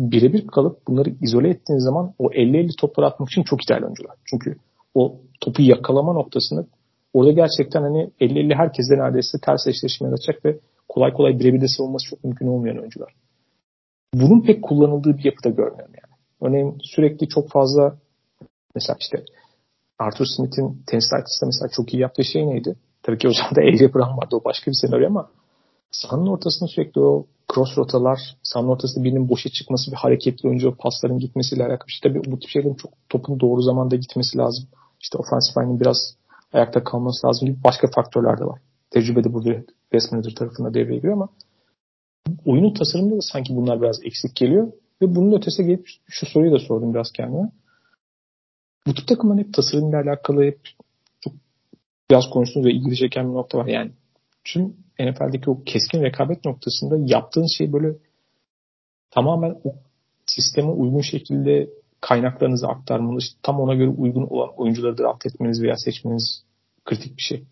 birebir kalıp bunları izole ettiğiniz zaman o 50-50 topları atmak için çok ideal oyuncular. Çünkü o topu yakalama noktasını orada gerçekten hani 50-50 herkesle neredeyse ters eşleşme yaratacak ve kolay kolay birebir de savunması çok mümkün olmayan oyuncular. Bunun pek kullanıldığı bir yapıda görmüyorum yani. Örneğin sürekli çok fazla mesela işte Arthur Smith'in Tennis Title'da mesela çok iyi yaptığı şey neydi? Tabii ki o zaman da AJ Brown vardı. O başka bir senaryo ama sahanın ortasında sürekli o cross rotalar, sahanın ortasında birinin boşa çıkması, bir hareketli oyuncu pasların gitmesiyle alakalı. İşte tabii bu tip şeylerin çok topun doğru zamanda gitmesi lazım. İşte offensive line'in biraz ayakta kalması lazım gibi başka faktörler de var. Tecrübe de burada Manager tarafında devreye giriyor ama oyunun tasarımında da sanki bunlar biraz eksik geliyor. Ve bunun ötesine gelip şu soruyu da sordum biraz kendime. Bu tip takımların hep tasarımla alakalı hep çok biraz konuştuğumuz ve ilgili çeken bir nokta var. Yani tüm NFL'deki o keskin rekabet noktasında yaptığın şey böyle tamamen o sisteme uygun şekilde kaynaklarınızı aktarmanız, tam ona göre uygun olan oyuncuları draft etmeniz veya seçmeniz kritik bir şey.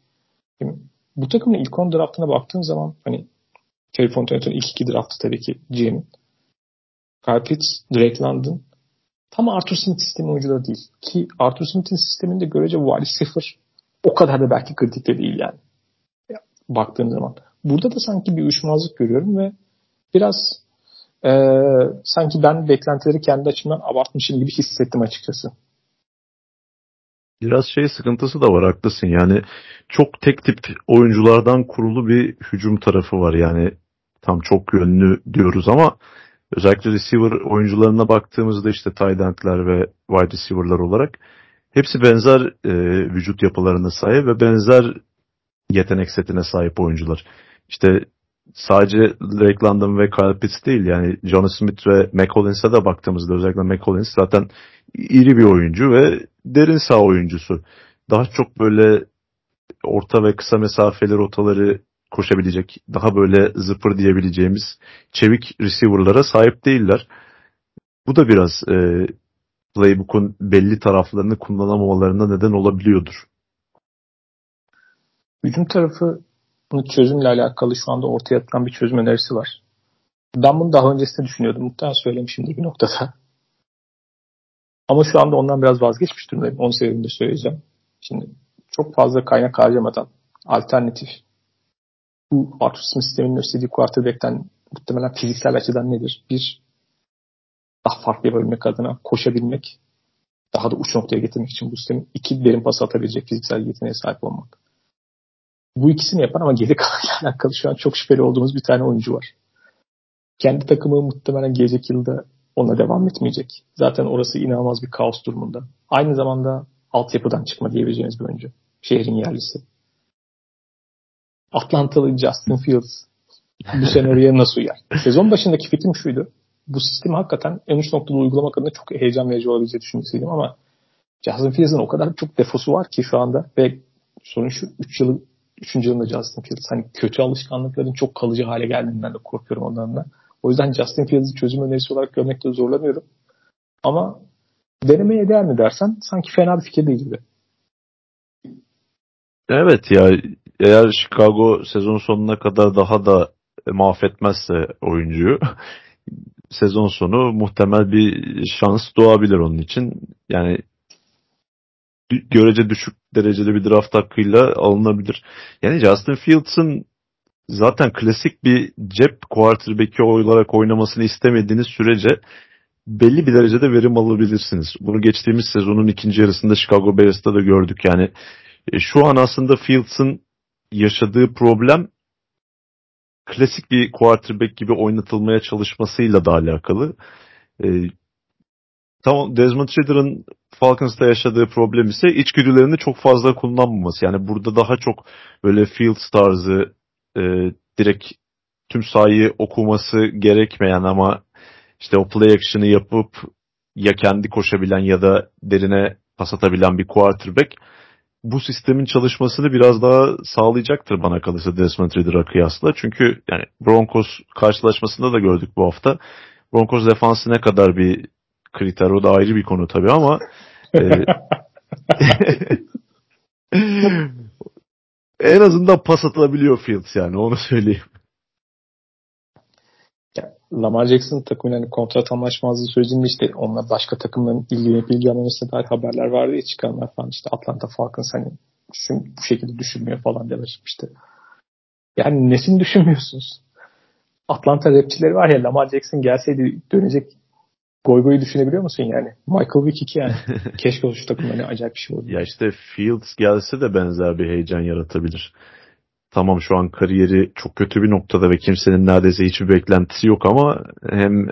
Mi? Bu takımın ilk 10 draftına baktığın zaman hani Terry Fontenot'un ilk iki draftı tabii ki GM'in. Kyle Pitts, Drake London tam Arthur Smith sistemi oyuncuları değil. Ki Arthur Smith'in sisteminde görece wide sıfır o kadar da belki kritik de değil yani. Baktığın zaman. Burada da sanki bir uyuşmazlık görüyorum ve biraz e, sanki ben beklentileri kendi açımdan abartmışım gibi hissettim açıkçası. Biraz şey sıkıntısı da var haklısın yani çok tek tip oyunculardan kurulu bir hücum tarafı var yani tam çok yönlü diyoruz ama özellikle receiver oyuncularına baktığımızda işte tight endler ve wide receiver'lar olarak hepsi benzer e, vücut yapılarına sahip ve benzer yetenek setine sahip oyuncular. İşte sadece Drake London ve Kyle Pitts değil yani John Smith ve McCollins'e de baktığımızda özellikle McCollins zaten iri bir oyuncu ve derin sağ oyuncusu. Daha çok böyle orta ve kısa mesafeli rotaları koşabilecek, daha böyle zıpır diyebileceğimiz çevik receiver'lara sahip değiller. Bu da biraz e, playbook'un belli taraflarını kullanamamalarına neden olabiliyordur. Hücum tarafı bunun çözümle alakalı şu anda ortaya atılan bir çözüm önerisi var. Ben bunu daha öncesinde düşünüyordum. Muhtemelen söylemişimdir bir noktada. Ama şu anda ondan biraz vazgeçmiş durumdayım. Onun sebebini de söyleyeceğim. Şimdi çok fazla kaynak harcamadan alternatif bu Arthur Smith sisteminin istediği quarterback'ten muhtemelen fiziksel açıdan nedir? Bir, daha farklı yapabilmek adına koşabilmek, daha da uç noktaya getirmek için bu sistemin iki derin pas atabilecek fiziksel yeteneğe sahip olmak. Bu ikisini yapan ama geri kalanla alakalı şu an çok şüpheli olduğumuz bir tane oyuncu var. Kendi takımı muhtemelen gelecek yılda ona devam etmeyecek. Zaten orası inanılmaz bir kaos durumunda. Aynı zamanda altyapıdan çıkma diyebileceğimiz bir oyuncu. Şehrin yerlisi. Atlantalı Justin Fields bu senaryoya nasıl uyar? Sezon başındaki fikrim şuydu. Bu sistemi hakikaten en uç noktada uygulamak adına çok heyecan verici olabileceği düşüncesiydim ama Justin Fields'ın o kadar çok defosu var ki şu anda ve sorun şu 3 yılı 3. yılında Justin Fields hani kötü alışkanlıkların çok kalıcı hale geldiğinden de korkuyorum ondan da. O yüzden Justin Fields'i çözüm önerisi olarak görmekte zorlanıyorum. Ama denemeye değer mi dersen sanki fena bir fikir değil gibi. Evet ya eğer Chicago sezon sonuna kadar daha da mahvetmezse oyuncuyu sezon sonu muhtemel bir şans doğabilir onun için. Yani görece düşük dereceli bir draft hakkıyla alınabilir. Yani Justin Fields'ın zaten klasik bir cep quarterback'i olarak oynamasını istemediğiniz sürece belli bir derecede verim alabilirsiniz. Bunu geçtiğimiz sezonun ikinci yarısında Chicago Bears'ta da gördük. Yani e, şu an aslında Fields'ın yaşadığı problem klasik bir quarterback gibi oynatılmaya çalışmasıyla da alakalı. E, tamam Desmond Ridder'ın Falcons'ta yaşadığı problem ise içgüdülerini çok fazla kullanmaması. Yani burada daha çok böyle Fields tarzı e, direkt tüm sahayı okuması gerekmeyen ama işte o play action'ı yapıp ya kendi koşabilen ya da derine pas atabilen bir quarterback bu sistemin çalışmasını biraz daha sağlayacaktır bana kalırsa Desmond Ridder'a kıyasla. Çünkü yani Broncos karşılaşmasında da gördük bu hafta. Broncos defansı ne kadar bir kriter o da ayrı bir konu tabii ama en azından pas atılabiliyor Fields yani onu söyleyeyim. Ya, Lamar Jackson takımın hani kontrat anlaşmazlığı sürecinde işte onunla başka takımların ilgilenip ilgilenmemesine dair haberler vardı ya çıkanlar falan işte Atlanta Falcons hani düşün, bu şekilde düşünmüyor falan demek işte. Yani nesini düşünmüyorsunuz? Atlanta rapçileri var ya Lamar Jackson gelseydi dönecek goy goyu düşünebiliyor musun yani? Michael Vick 2 yani. Keşke o şu takımda ne acayip bir şey oldu. Ya işte Fields gelse de benzer bir heyecan yaratabilir. Tamam şu an kariyeri çok kötü bir noktada ve kimsenin neredeyse hiçbir beklentisi yok ama hem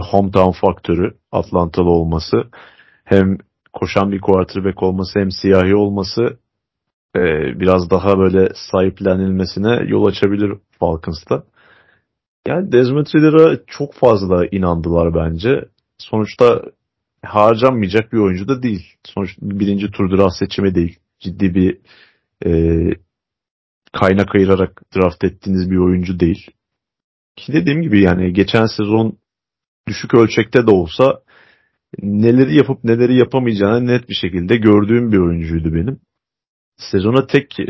hometown faktörü Atlantalı olması hem koşan bir quarterback olması hem siyahi olması e, biraz daha böyle sahiplenilmesine yol açabilir Falcons'ta. Yani Desmond Ridder'a çok fazla inandılar bence. Sonuçta harcanmayacak bir oyuncu da değil. Sonuçta birinci tur draft seçimi değil. Ciddi bir e, kaynak ayırarak draft ettiğiniz bir oyuncu değil. Ki dediğim gibi yani geçen sezon düşük ölçekte de olsa neleri yapıp neleri yapamayacağını net bir şekilde gördüğüm bir oyuncuydu benim. Sezona tek e,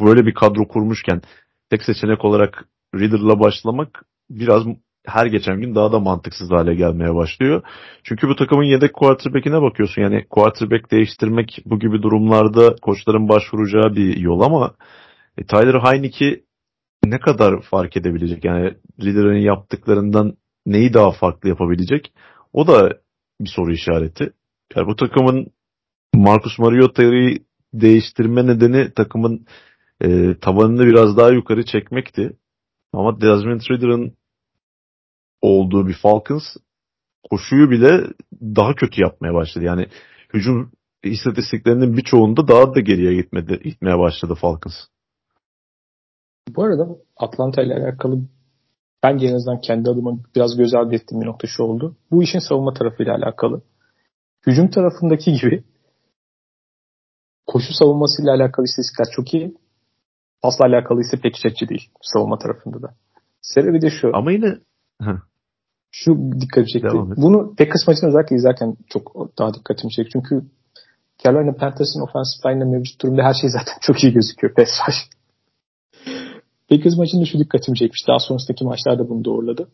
böyle bir kadro kurmuşken tek seçenek olarak Ridder'la başlamak biraz her geçen gün daha da mantıksız hale gelmeye başlıyor. Çünkü bu takımın yedek quarterback'ine bakıyorsun. Yani quarterback değiştirmek bu gibi durumlarda koçların başvuracağı bir yol ama e, Tyler Heineke ne kadar fark edebilecek? Yani liderin yaptıklarından neyi daha farklı yapabilecek? O da bir soru işareti. Yani bu takımın Marcus Mariota'yı değiştirme nedeni takımın e, tabanını biraz daha yukarı çekmekti. Ama Desmond Ridder'ın olduğu bir Falcons koşuyu bile daha kötü yapmaya başladı. Yani hücum istatistiklerinin birçoğunda daha da geriye gitmedi, gitmeye başladı Falcons. Bu arada Atlanta ile alakalı ben en azından kendi adıma biraz göz ardı ettiğim bir nokta şu oldu. Bu işin savunma tarafıyla alakalı. Hücum tarafındaki gibi koşu savunmasıyla alakalı istatistikler çok iyi. Pasla alakalı ise pek iç değil savunma tarafında da. Sebebi de şu. Ama yine şu dikkat çekti. Bunu Packers maçını özellikle izlerken çok daha dikkatimi çekti. Çünkü Carolina Panthers'ın offensive line'la mevcut durumda her şey zaten çok iyi gözüküyor. Pass rush. Packers maçında şu dikkatimi çekmiş. Daha sonrasındaki maçlarda bunu doğruladı.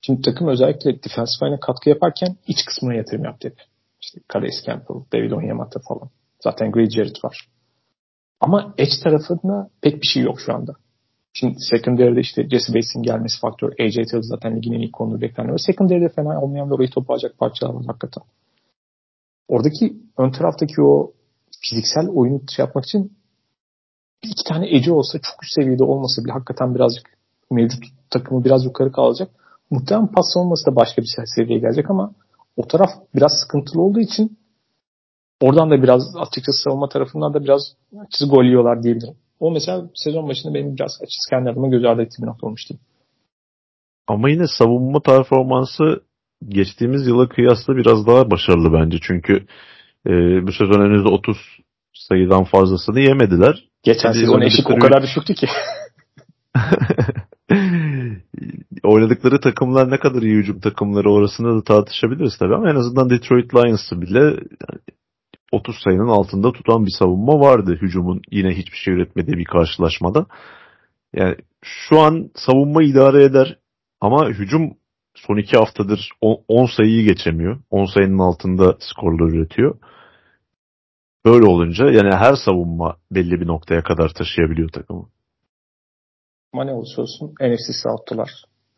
Şimdi takım özellikle defensive line'e katkı yaparken iç kısmına yatırım yaptı hep. İşte Calais Campbell, David Onyemata falan. Zaten Gray Jarrett var. Ama edge tarafında pek bir şey yok şu anda. Şimdi secondary'de işte Jesse Bates'in gelmesi faktör. AJ Taylor zaten ligin en iyi konuda bekleniyor. Secondary'de fena olmayan ve orayı toparlayacak parçalar var hakikaten. Oradaki ön taraftaki o fiziksel oyunu şey yapmak için iki tane eci olsa çok üst seviyede olmasa bile hakikaten birazcık mevcut takımı biraz yukarı kalacak. Muhtemelen pas olması da başka bir seviyeye gelecek ama o taraf biraz sıkıntılı olduğu için oradan da biraz açıkçası savunma tarafından da biraz açısı gol yiyorlar diyebilirim. O mesela sezon başında benim biraz açıkçası kendi adıma göz ardı ettiğim bir nokta olmuştu. Ama yine savunma performansı geçtiğimiz yıla kıyasla biraz daha başarılı bence. Çünkü e, bu sezon henüz 30 sayıdan fazlasını yemediler. Geçen sezon eşik o kadar düşüktü ki. oynadıkları takımlar ne kadar iyi hücum takımları orasında da tartışabiliriz tabii ama en azından Detroit Lions'ı bile 30 sayının altında tutan bir savunma vardı hücumun yine hiçbir şey üretmediği bir karşılaşmada. Yani şu an savunma idare eder ama hücum son iki haftadır 10 sayıyı geçemiyor. 10 sayının altında skorlar üretiyor. Böyle olunca yani her savunma belli bir noktaya kadar taşıyabiliyor takımı. Ama ne olursa olsun NFC South'tular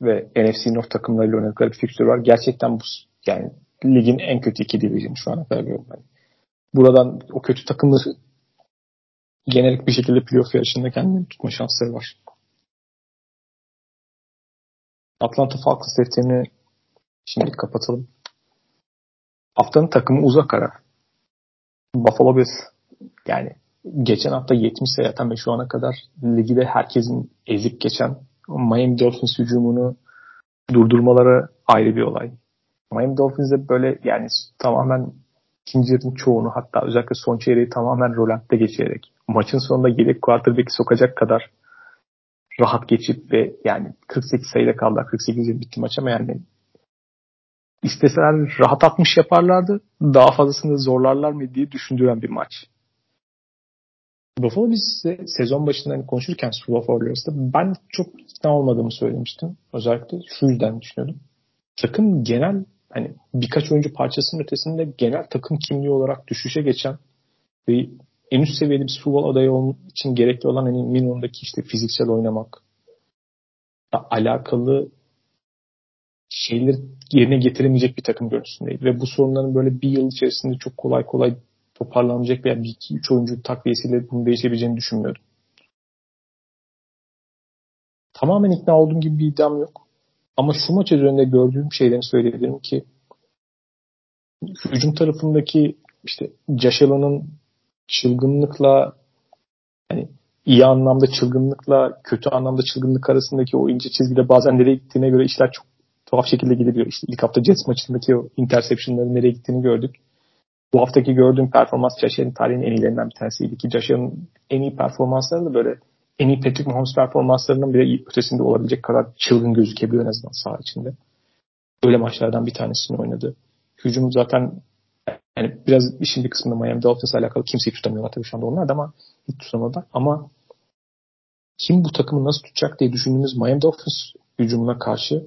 ve NFC North takımlarıyla oynadıkları bir fikstür var. Gerçekten bu yani ligin en kötü iki division şu ana kadar ben. Buradan o kötü takımları genellik bir şekilde playoff yarışında kendini tutma şansları var. Atlanta Falcons defterini şimdi kapatalım. Haftanın takımı uzak ara. Buffalo Bills yani geçen hafta 70 sayı atan ve şu ana kadar ligde herkesin ezik geçen Miami Dolphins hücumunu durdurmaları ayrı bir olay. Miami Dolphins'de böyle yani tamamen ikinci yarının çoğunu hatta özellikle son çeyreği tamamen rolantte geçirerek maçın sonunda yedek quarterback'i sokacak kadar rahat geçip ve yani 48 sayıda kaldı. 48 bitti maç ama yani isteseler rahat 60 yaparlardı. Daha fazlasını zorlarlar mı diye düşündüren bir maç. Buffalo biz sezon başında hani konuşurken Super Warriors'ta ben çok ikna olmadığımı söylemiştim. Özellikle şu yüzden düşünüyordum. Takım genel hani birkaç oyuncu parçasının ötesinde genel takım kimliği olarak düşüşe geçen ve en üst seviyede bir Bowl adayı olmak için gerekli olan hani minimumdaki işte fiziksel oynamak alakalı şeyleri yerine getiremeyecek bir takım görüntüsündeydi. Ve bu sorunların böyle bir yıl içerisinde çok kolay kolay toparlanacak veya bir iki üç oyuncu takviyesiyle bunu değişebileceğini düşünmüyorum. Tamamen ikna olduğum gibi bir iddiam yok. Ama şu maç üzerinde gördüğüm şeyleri söyleyebilirim ki hücum tarafındaki işte Allen'ın çılgınlıkla hani iyi anlamda çılgınlıkla kötü anlamda çılgınlık arasındaki o ince çizgide bazen nereye gittiğine göre işler çok tuhaf şekilde gidebiliyor. İşte ilk hafta Jets maçındaki o interceptionların nereye gittiğini gördük. Bu haftaki gördüğüm performans Josh Allen tarihin en iyilerinden bir tanesiydi ki Allen'ın en iyi performansları da böyle en iyi Patrick Mahomes performanslarının bile ötesinde olabilecek kadar çılgın gözükebiliyor en azından saha içinde. Öyle maçlardan bir tanesini oynadı. Hücum zaten yani biraz işin bir kısmında Miami Dolphins'la alakalı kimseyi tutamıyorlar tabii şu anda onlar da ama hiç tutamadılar. Ama kim bu takımı nasıl tutacak diye düşündüğümüz Miami Dolphins hücumuna karşı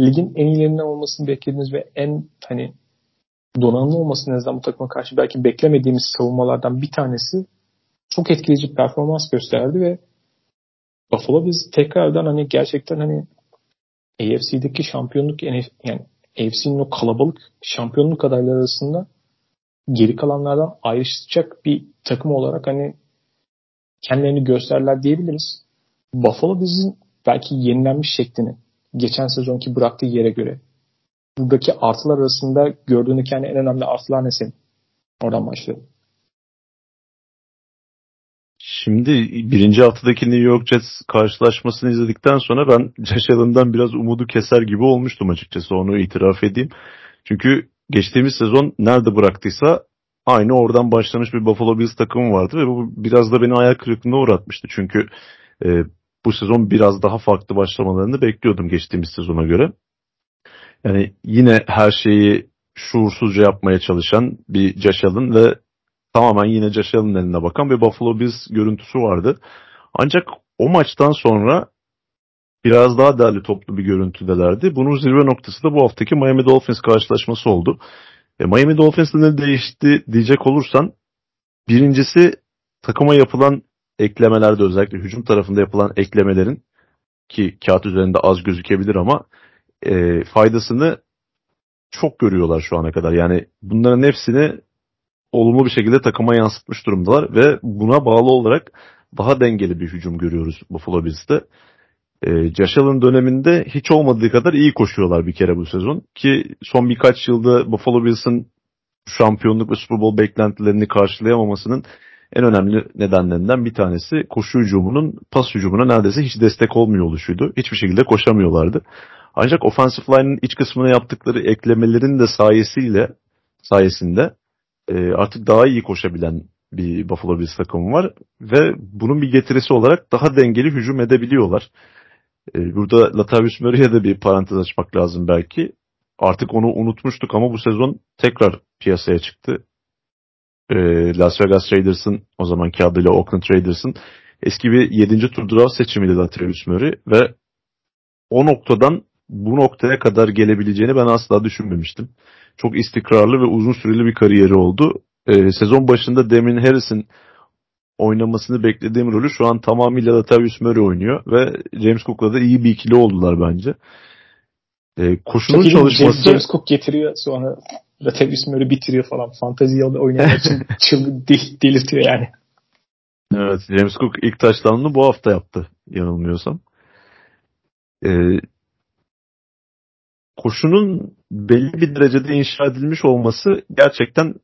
ligin en iyilerinden olmasını beklediğimiz ve en hani donanımlı olmasını en bu takıma karşı belki beklemediğimiz savunmalardan bir tanesi çok etkileyici performans gösterdi ve Buffalo biz tekrardan hani gerçekten hani AFC'deki şampiyonluk yani AFC'nin o kalabalık şampiyonluk adayları arasında geri kalanlardan ayrışacak bir takım olarak hani kendilerini gösterler diyebiliriz. Buffalo bizim belki yenilenmiş şeklini geçen sezonki bıraktığı yere göre buradaki artılar arasında gördüğün kendi en önemli artılar ne senin? Oradan başlayalım. Şimdi birinci haftadaki New York Jets karşılaşmasını izledikten sonra ben Josh Allen'dan biraz umudu keser gibi olmuştum açıkçası onu itiraf edeyim. Çünkü geçtiğimiz sezon nerede bıraktıysa aynı oradan başlamış bir Buffalo Bills takımı vardı ve bu biraz da beni hayal kırıklığına uğratmıştı. Çünkü e, bu sezon biraz daha farklı başlamalarını bekliyordum geçtiğimiz sezona göre. Yani yine her şeyi şuursuzca yapmaya çalışan bir Josh Allen ve tamamen yine Josh Allen'ın eline bakan bir Buffalo Bills görüntüsü vardı. Ancak o maçtan sonra biraz daha değerli toplu bir görüntüdelerdi. Bunun zirve noktası da bu haftaki Miami Dolphins karşılaşması oldu. E, Miami Dolphins'te ne değişti diyecek olursan birincisi takıma yapılan eklemelerde özellikle hücum tarafında yapılan eklemelerin ki kağıt üzerinde az gözükebilir ama e, faydasını çok görüyorlar şu ana kadar. Yani bunların hepsini olumlu bir şekilde takıma yansıtmış durumdalar ve buna bağlı olarak daha dengeli bir hücum görüyoruz Buffalo Bills'te. E, Josh döneminde hiç olmadığı kadar iyi koşuyorlar bir kere bu sezon. Ki son birkaç yılda Buffalo Bills'ın şampiyonluk ve Super Bowl beklentilerini karşılayamamasının en önemli nedenlerinden bir tanesi koşu hücumunun pas hücumuna neredeyse hiç destek olmuyor oluşuydu. Hiçbir şekilde koşamıyorlardı. Ancak offensive line'ın iç kısmına yaptıkları eklemelerin de sayesiyle sayesinde e, artık daha iyi koşabilen bir Buffalo Bills takımı var ve bunun bir getirisi olarak daha dengeli hücum edebiliyorlar. E, burada Latavius Murray'e de bir parantez açmak lazım belki. Artık onu unutmuştuk ama bu sezon tekrar piyasaya çıktı. E, Las Vegas Raiders'ın o zamanki adıyla Oakland Raiders'ın eski bir 7. tur draft seçimiydi Latavius Murray ve o noktadan bu noktaya kadar gelebileceğini ben asla düşünmemiştim. Çok istikrarlı ve uzun süreli bir kariyeri oldu. Ee, sezon başında Demin Harris'in oynamasını beklediğim rolü şu an tamamıyla Latavius Murray oynuyor ve James Cook'la da iyi bir ikili oldular bence. Ee, koşunun Çok çalışması... James Cook getiriyor sonra Latavius Murray bitiriyor falan. Fantazi oynayan için çılgın delirtiyor yani. Evet James Cook ilk taşlanını bu hafta yaptı yanılmıyorsam. Ee, koşunun belli bir derecede inşa edilmiş olması gerçekten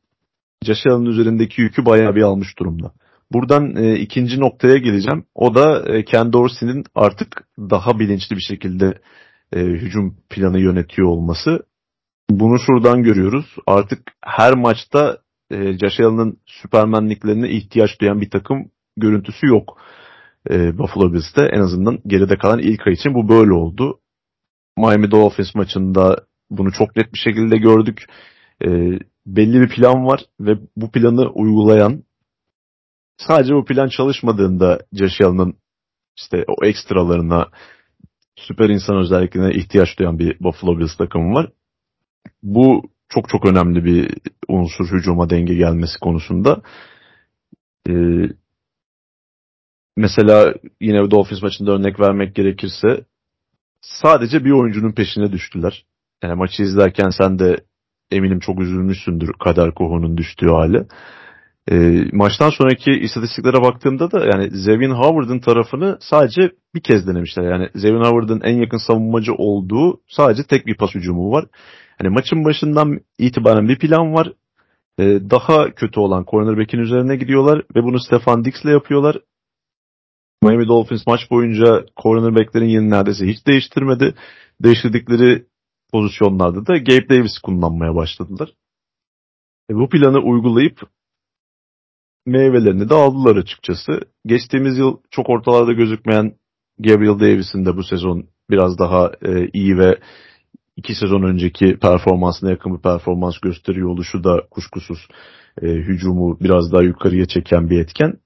Allen'ın üzerindeki yükü bayağı bir almış durumda. Buradan e, ikinci noktaya geleceğim. O da e, Ken Dorsey'nin artık daha bilinçli bir şekilde e, hücum planı yönetiyor olması. Bunu şuradan görüyoruz. Artık her maçta e, Josh Allen'ın süpermenliklerine ihtiyaç duyan bir takım görüntüsü yok. E, Buffalo Bills'te en azından geride kalan ilk ay için bu böyle oldu. Miami Dolphins maçında bunu çok net bir şekilde gördük. E, belli bir plan var ve bu planı uygulayan sadece bu plan çalışmadığında Josh Allen'ın işte o ekstralarına süper insan özelliklerine ihtiyaç duyan bir Buffalo Bills takımı var. Bu çok çok önemli bir unsur hücuma denge gelmesi konusunda. Ee, mesela yine Dolphins maçında örnek vermek gerekirse sadece bir oyuncunun peşine düştüler. Yani maçı izlerken sen de eminim çok üzülmüşsündür Kader Kohu'nun düştüğü hali. E, maçtan sonraki istatistiklere baktığımda da yani Zevin Howard'ın tarafını sadece bir kez denemişler. Yani Zevin Howard'ın en yakın savunmacı olduğu sadece tek bir pas hücumu var. Hani maçın başından itibaren bir plan var. E, daha kötü olan cornerback'in üzerine gidiyorlar ve bunu Stefan Dix'le yapıyorlar. Miami Dolphins maç boyunca cornerback'lerin yerini neredeyse hiç değiştirmedi. Değiştirdikleri pozisyonlarda da Gabe Davis kullanmaya başladılar. E, bu planı uygulayıp meyvelerini de aldılar açıkçası. Geçtiğimiz yıl çok ortalarda gözükmeyen Gabriel Davis'in de bu sezon biraz daha e, iyi ve iki sezon önceki performansına yakın bir performans gösteriyor oluşu da kuşkusuz e, hücumu biraz daha yukarıya çeken bir etken.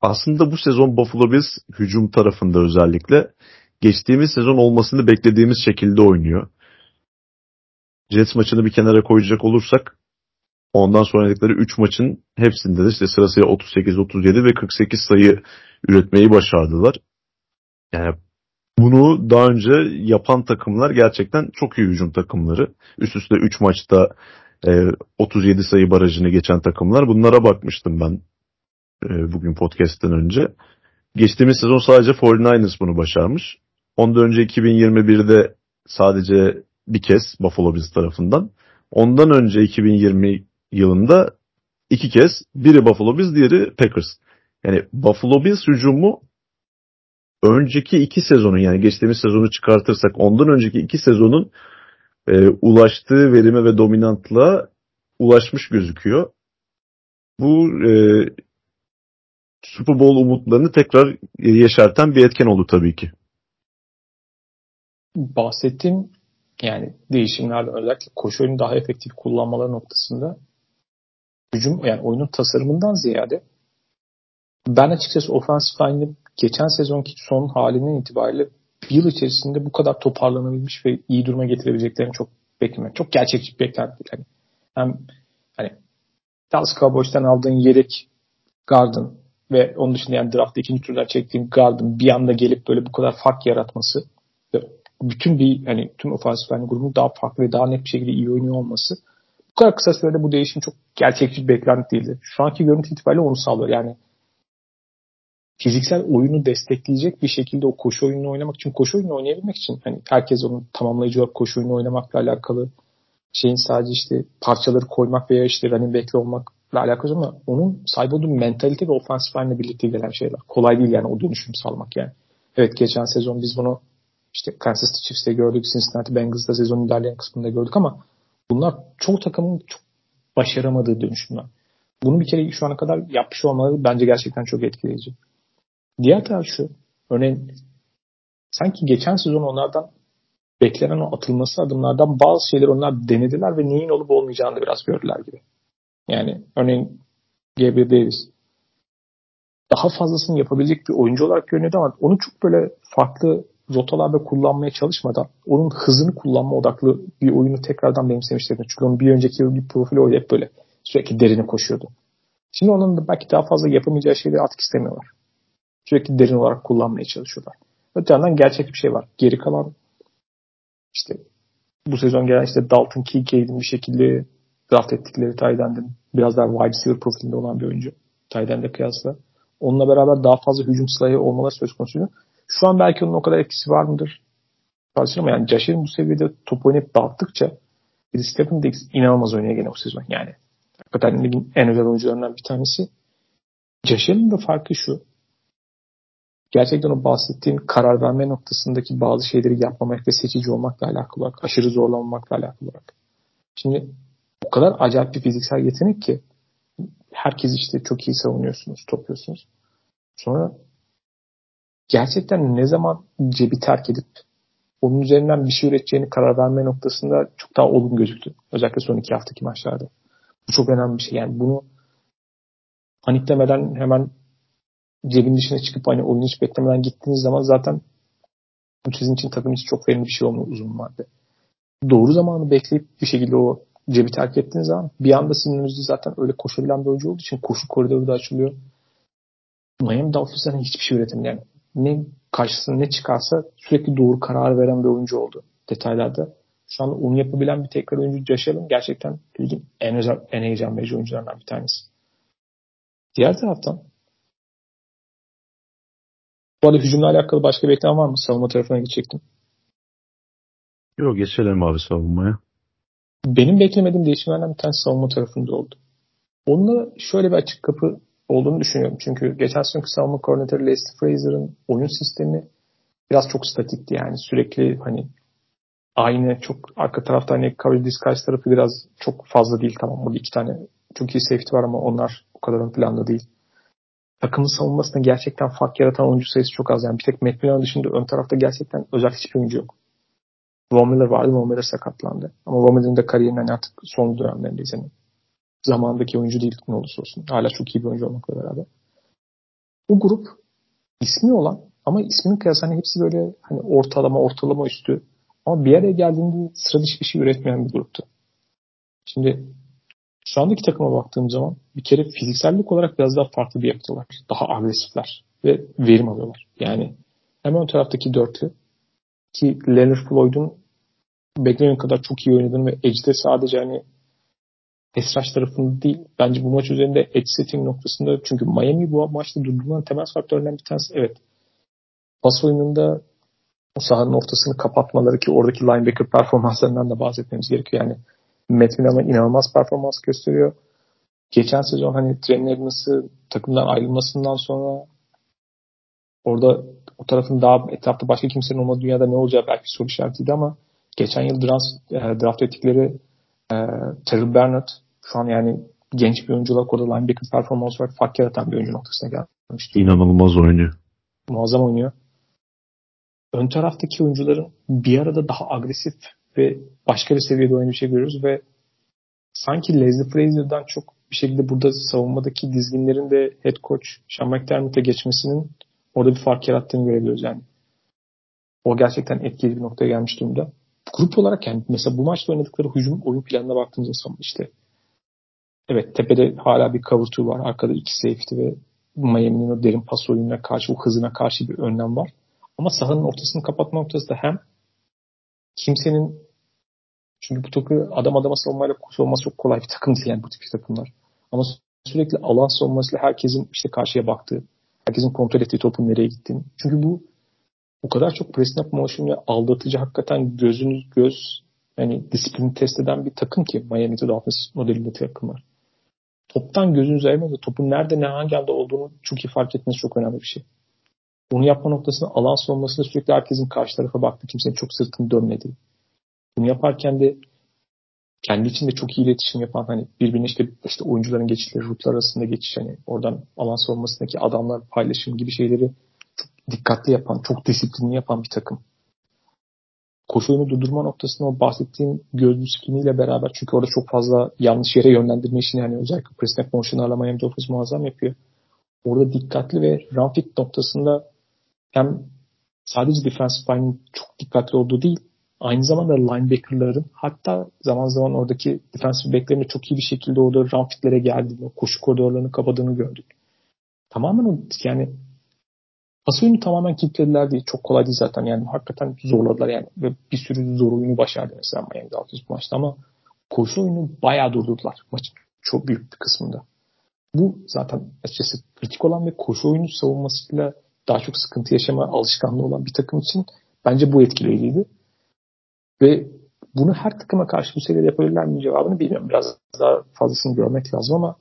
Aslında bu sezon Buffalo Bills hücum tarafında özellikle geçtiğimiz sezon olmasını beklediğimiz şekilde oynuyor. Jets maçını bir kenara koyacak olursak ondan sonra oynadıkları 3 maçın hepsinde de işte sırasıyla 38, 37 ve 48 sayı üretmeyi başardılar. Yani bunu daha önce yapan takımlar gerçekten çok iyi hücum takımları. Üst üste 3 maçta e, 37 sayı barajını geçen takımlar. Bunlara bakmıştım ben bugün podcast'ten önce. Geçtiğimiz sezon sadece 49ers bunu başarmış. Ondan önce 2021'de sadece bir kez Buffalo Bills tarafından. Ondan önce 2020 yılında iki kez biri Buffalo Bills diğeri Packers. Yani Buffalo Bills hücumu önceki iki sezonun yani geçtiğimiz sezonu çıkartırsak ondan önceki iki sezonun e, ulaştığı verime ve dominantlığa ulaşmış gözüküyor. Bu e, Super Bowl umutlarını tekrar yeşerten bir etken oldu tabii ki. Bahsettiğim yani değişimlerden özellikle koşu oyunu daha efektif kullanmaları noktasında hücum yani oyunun tasarımından ziyade ben açıkçası offensive line'ın geçen sezonki son halinden itibariyle bir yıl içerisinde bu kadar toparlanabilmiş ve iyi duruma getirebileceklerini çok beklemek. Çok gerçekçi bir. Yani hem hani Dallas Cowboys'tan aldığın yedek Garden ve onun dışında yani draftta ikinci turdan çektiğim Garden bir anda gelip böyle bu kadar fark yaratması ve bütün bir hani tüm ofansif line grubunun daha farklı ve daha net bir şekilde iyi oynuyor olması bu kadar kısa sürede bu değişim çok gerçekçi bir beklenti değildi. Şu anki görüntü itibariyle onu sağlıyor. Yani fiziksel oyunu destekleyecek bir şekilde o koşu oyununu oynamak için koşu oyunu oynayabilmek için hani herkes onun tamamlayıcı olarak koşu oyunu oynamakla alakalı şeyin sadece işte parçaları koymak veya işte running back'le olmakla alakalı ama onun sahip olduğu mentalite ve ofansif haline birlikte gelen şeyler. Kolay değil yani o dönüşüm sağlamak yani. Evet geçen sezon biz bunu işte Kansas City Chiefs'te gördük, Cincinnati Bengals'da sezonun ilerleyen kısmında gördük ama bunlar çoğu takımın çok başaramadığı dönüşümler. Bunu bir kere şu ana kadar yapmış olmaları bence gerçekten çok etkileyici. Diğer taraf şu. Örneğin sanki geçen sezon onlardan beklenen o atılması adımlardan bazı şeyler onlar denediler ve neyin olup olmayacağını biraz gördüler gibi. Yani örneğin Gabriel Davis daha fazlasını yapabilecek bir oyuncu olarak görünüyordu ama onu çok böyle farklı rotalarda kullanmaya çalışmadan onun hızını kullanma odaklı bir oyunu tekrardan benimsemişlerdi. Çünkü onun bir önceki yıl bir profili oydu hep böyle sürekli derine koşuyordu. Şimdi onun da belki daha fazla yapamayacağı şeyleri artık istemiyorlar. Sürekli derin olarak kullanmaya çalışıyorlar. Öte yandan gerçek bir şey var. Geri kalan işte bu sezon gelen işte Dalton Kincaid'in bir şekilde draft ettikleri Tyden'in biraz daha wide receiver profilinde olan bir oyuncu. Tyden'de kıyasla. Onunla beraber daha fazla hücum silahı olmaları söz konusu. Şu an belki onun o kadar etkisi var mıdır? Tartışılır ama yani Josh bu seviyede top oynayıp dağıttıkça de Stephen Diggs inanılmaz oynuyor gene bu sezon yani. Hakikaten ligin en özel oyuncularından bir tanesi. Josh da farkı şu. Gerçekten o bahsettiğin karar verme noktasındaki bazı şeyleri yapmamak ve seçici olmakla alakalı olarak, aşırı zorlamamakla alakalı olarak. Şimdi o kadar acayip bir fiziksel yetenek ki herkes işte çok iyi savunuyorsunuz, topluyorsunuz. Sonra gerçekten ne zaman cebi terk edip onun üzerinden bir şey üreteceğini karar verme noktasında çok daha olgun gözüktü. Özellikle son iki haftaki maçlarda. Bu çok önemli bir şey. Yani bunu paniklemeden hemen cebin dışına çıkıp hani oyunu hiç beklemeden gittiğiniz zaman zaten bu sizin için takım için çok verimli bir şey olmuyor uzun vadede. Doğru zamanı bekleyip bir şekilde o cebi terk ettiğiniz zaman bir anda sizin önünüzde zaten öyle koşabilen bir oyuncu olduğu için koşu koridoru da açılıyor. Miami Dolphins'den hiçbir şey üretemiyor. Yani ne karşısına ne çıkarsa sürekli doğru karar veren bir oyuncu oldu detaylarda. Şu an onu yapabilen bir tekrar oyuncu Josh gerçekten ligin en, özel, en heyecan verici oyuncularından bir tanesi. Diğer taraftan bu arada hücumla alakalı başka bir ekran var mı? Savunma tarafına geçecektim. Yok geçelim abi savunmaya. Benim beklemediğim değişimlerden bir tanesi savunma tarafında oldu. Onunla şöyle bir açık kapı olduğunu düşünüyorum. Çünkü geçen seneki savunma koordinatörü Leslie Fraser'ın oyun sistemi biraz çok statikti yani. Sürekli hani aynı çok arka tarafta hani coverage disguise tarafı biraz çok fazla değil tamam. Burada iki tane çok iyi safety var ama onlar o kadar ön planda değil. Takımın savunmasında gerçekten fark yaratan oyuncu sayısı çok az. Yani bir tek Matt Milner dışında ön tarafta gerçekten özel hiçbir oyuncu yok. Von Miller vardı. Von Miller sakatlandı. Ama Von Miller'ın da kariyerinin hani artık son dönemlerindeyiz. Yani zamandaki oyuncu değil ne olursa olsun. Hala çok iyi bir oyuncu olmakla beraber. Bu grup ismi olan ama isminin kıyası hani hepsi böyle hani ortalama ortalama üstü ama bir araya geldiğinde sıra dışı bir şey üretmeyen bir gruptu. Şimdi şu andaki takıma baktığım zaman bir kere fiziksellik olarak biraz daha farklı bir yapıdalar. Daha agresifler ve verim alıyorlar. Yani hemen ön taraftaki dörtlü ki Leonard Floyd'un beklenen kadar çok iyi oynadığını ve Edge'de sadece hani Esraç tarafında değil. Bence bu maç üzerinde edge setting noktasında çünkü Miami bu maçta durdurulan temel faktörlerden bir tanesi evet. Pas oyununda sahanın ortasını kapatmaları ki oradaki linebacker performanslarından da bahsetmemiz gerekiyor. Yani Matt Miller'ın inanılmaz performans gösteriyor. Geçen sezon hani Trent Edmonds'ı takımdan ayrılmasından sonra orada o tarafın daha etrafta başka kimsenin olmadığı dünyada ne olacağı belki soru işaretiydi ama geçen yıl draft, e, draft ettikleri e, Terry Bernard şu an yani genç bir oyuncu olarak orada linebacker performans olarak fark yaratan bir oyuncu noktasına gelmişti. İnanılmaz oynuyor. Muazzam oynuyor. Ön taraftaki oyuncuların bir arada daha agresif ve başka bir seviyede oynayan bir şey görüyoruz ve sanki Leslie Frazier'dan çok bir şekilde burada savunmadaki dizginlerin de head coach Sean McDermott'a geçmesinin orada bir fark yarattığını görebiliyoruz yani. O gerçekten etkili bir noktaya gelmiş durumda. Grup olarak yani mesela bu maçta oynadıkları hücum oyun planına baktığımızda zaman işte evet tepede hala bir cover two var. Arkada iki safety ve Miami'nin o derin pas oyununa karşı, o hızına karşı bir önlem var. Ama sahanın ortasını kapatma noktası da hem kimsenin çünkü bu topu adam adama savunmayla savunması çok kolay bir takım değil yani bu tip takımlar. Ama sürekli alan savunmasıyla herkesin işte karşıya baktığı, herkesin kontrol ettiği topun nereye gittiğini. Çünkü bu o kadar çok press snap motion ve aldatıcı hakikaten gözünüz göz yani disiplini test eden bir takım ki Miami Dolphins modelinde takımlar. Toptan gözünüz ayırmıyor topun nerede ne hangi anda olduğunu çok iyi fark etmesi çok önemli bir şey. Bunu yapma noktasında alan savunmasında sürekli herkesin karşı tarafa baktı. Kimsenin çok sırtını dönmedi. Bunu yaparken de kendi içinde çok iyi iletişim yapan hani birbirine işte, işte oyuncuların geçişleri, rutlar arasında geçiş hani oradan alan savunmasındaki adamlar paylaşım gibi şeyleri dikkatli yapan, çok disiplinli yapan bir takım. Koşu oyunu durdurma noktasında o bahsettiğim göz disipliniyle beraber çünkü orada çok fazla yanlış yere yönlendirme işini hani özellikle press snap motion Miami Dolphins muazzam yapıyor. Orada dikkatli ve run fit noktasında hem sadece defensive line'in çok dikkatli olduğu değil aynı zamanda linebacker'ların hatta zaman zaman oradaki defensive back'lerin çok iyi bir şekilde orada run fitlere geldiğini, koşu koridorlarını kapadığını gördük. Tamamen yani pas oyunu tamamen kilitlediler değil. Çok kolay değil zaten. Yani hakikaten zorladılar yani. Ve bir sürü zor oyunu başardı mesela Miami Dolphins maçta ama koşu oyunu bayağı durdurdular maçın çok büyük bir kısmında. Bu zaten açıkçası kritik olan ve koşu oyunu savunmasıyla daha çok sıkıntı yaşama alışkanlığı olan bir takım için bence bu etkileyiciydi. Ve bunu her takıma karşı bu seviyede yapabilirler mi cevabını bilmiyorum. Biraz daha fazlasını görmek lazım ama